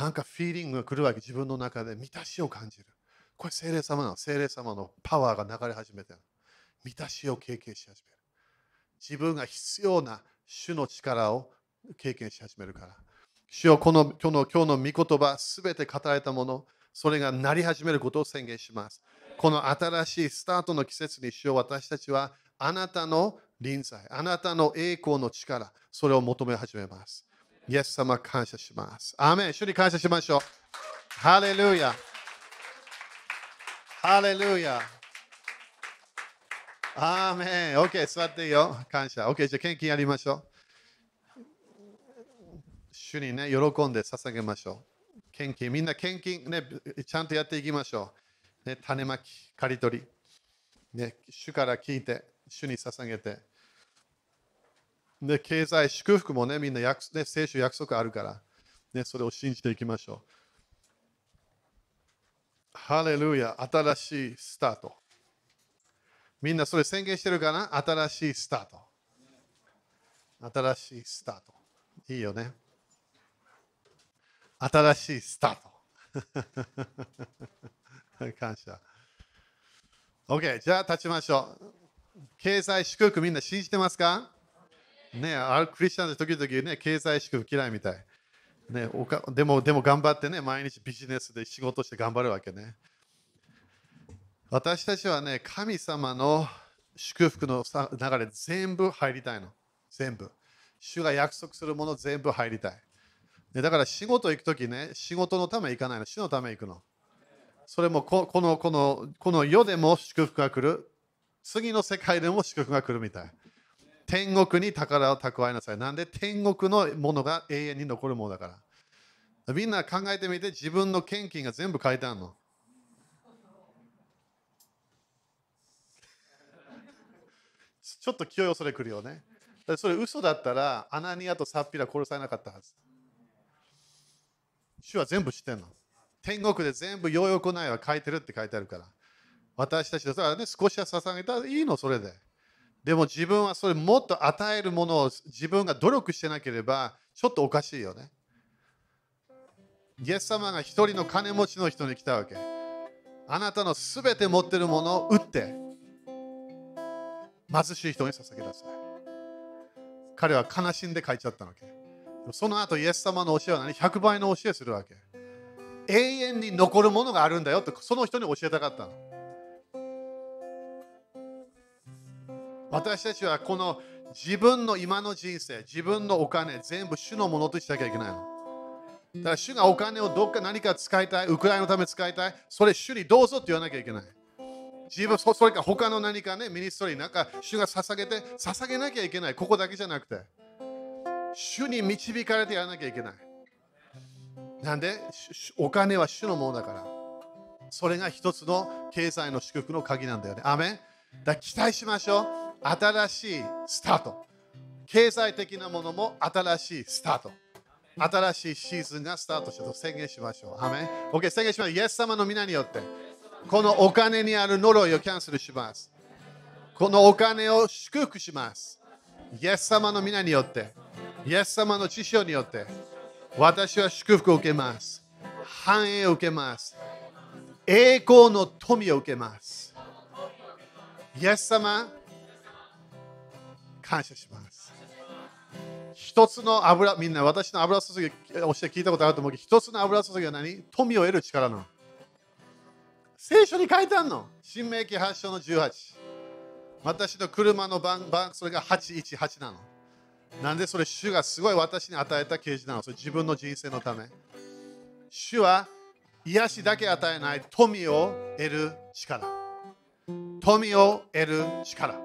なんかフィーリングが来るわけ、自分の中で満たしを感じる。これ聖霊様なの、聖霊様のパワーが流れ始めてる。満たしを経験し始める。自分が必要な主の力を経験し始めるから。主よこの今日の今日の御言葉、すべて語られたもの、それがなり始めることを宣言します。この新しいスタートの季節に主よ私たちはあなたの臨在、あなたの栄光の力、それを求め始めます。イエス様感謝します。アーメン主に感謝しましょう。ハレルヤ。ハレルヤ。アーメン。OK、座っていいよ。感謝。OK、じゃあ献金やりましょう。主にね、喜んで捧げましょう。献金、みんな献金ね、ちゃんとやっていきましょう。ね、種まき、刈り取り。ね、主から聞いて、主に捧げて。で、経済祝福もね、みんな約、ね、聖書約束あるから、ね、それを信じていきましょう。ハレルヤ、新しいスタート。みんなそれ宣言してるかな？新しいスタート。新しいスタート。いいよね。新しいスタート。感謝。OK、じゃあ立ちましょう。経済祝福みんな信じてますか？ねあるクリスチャンで時々ね、経済祝福嫌いみたい。ね、おかでも、でも頑張ってね、毎日ビジネスで仕事して頑張るわけね。私たちはね、神様の祝福の流れ全部入りたいの。全部。主が約束するもの全部入りたい。ね、だから仕事行くときね、仕事のため行かないの、主のため行くの。それもここのこのこの世でも祝福が来る。次の世界でも祝福が来るみたい。天国に宝を蓄えなさい。なんで天国のものが永遠に残るものだから。みんな考えてみて、自分の献金が全部書いてあるの。ちょっと気をよそれくるよね。それ嘘だったら、アナニアとサッピラ殺されなかったはず。主は全部知ってんの。天国で全部ようよくないは書いてるって書いてあるから。私たちだったらね、少しは捧げたらいいの、それで。でも自分はそれもっと与えるものを自分が努力してなければ、ちょっとおかしいよね。イエス様が一人の金持ちの人に来たわけ。あなたのすべて持ってるものを売って、貧しい人に捧げなさい。彼は悲しんで書いちゃったわけ。その後、イエス様の教えは何 ?100 倍の教えするわけ。永遠に残るものがあるんだよって、その人に教えたかったの。私たちはこの自分の今の人生、自分のお金、全部主のものとしなきゃいけないの。だから主がお金をどっか何か使いたい、ウクライナのため使いたい、それ主にどうぞって言わなきゃいけない。自分そそれか他の何かね、ミニストリーなんか主が捧げて、捧げなきゃいけない。ここだけじゃなくて。主に導かれてやらなきゃいけない。なんで？お金は主のものだから。それが一つの経済の祝福の鍵なんだよね。アメンだ期待しましょう。新しいスタート。経済的なものも新しいスタート。新しいシーズンがスタートしたと宣言しましょう。アメン ?OK、宣言しましょう。イエス様の皆によって、このお金にある呪いをキャンセルします。このお金を祝福します。イエス様の皆によって、イエス様の知性によって、私は祝福を受けます。繁栄を受けます。栄光の富を受けます。イエス様、感謝します。一つの油、みんな私の油注ぎをして聞いたことあると思うけど、一つの油注ぎは何？富を得る力の。聖書に書いてあるの？新明記発祥の18。私の車の番、番それが818なの。なんでそれ、主がすごい私に与えた啓示なの？それ自分の人生のため。主は癒しだけ与えない富を得る力。富を得る力。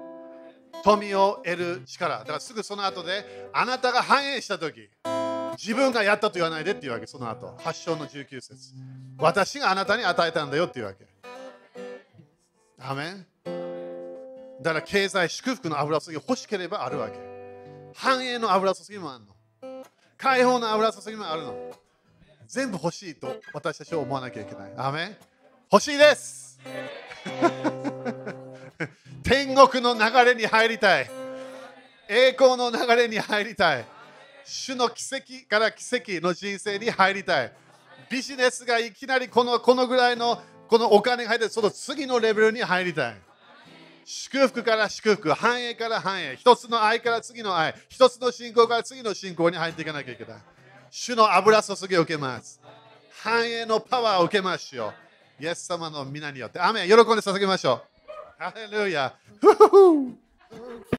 富を得る力。だからすぐその後で、あなたが繁栄したとき、自分がやったと言わないでっていうわけ、その後。発祥の19節。私があなたに与えたんだよっていうわけ。アメンだから経済祝福の油注ぎ欲しければあるわけ。繁栄の油注ぎもあるの。解放の油注ぎもあるの。全部欲しいと私たちは思わなきゃいけない。アメン欲しいです 天国の流れに入りたい。栄光の流れに入りたい。主の奇跡から奇跡の人生に入りたい。ビジネスがいきなりこのこのぐらいのこのお金が入ってその次のレベルに入りたい。祝福から祝福、繁栄から繁栄、一つの愛から次の愛、一つの信仰から次の信仰に入っていかなきゃいけない。主の油注ぎを受けます。繁栄のパワーを受けましょう。イエス様の皆によって。アメ喜んで捧げましょう。ハレルヤ。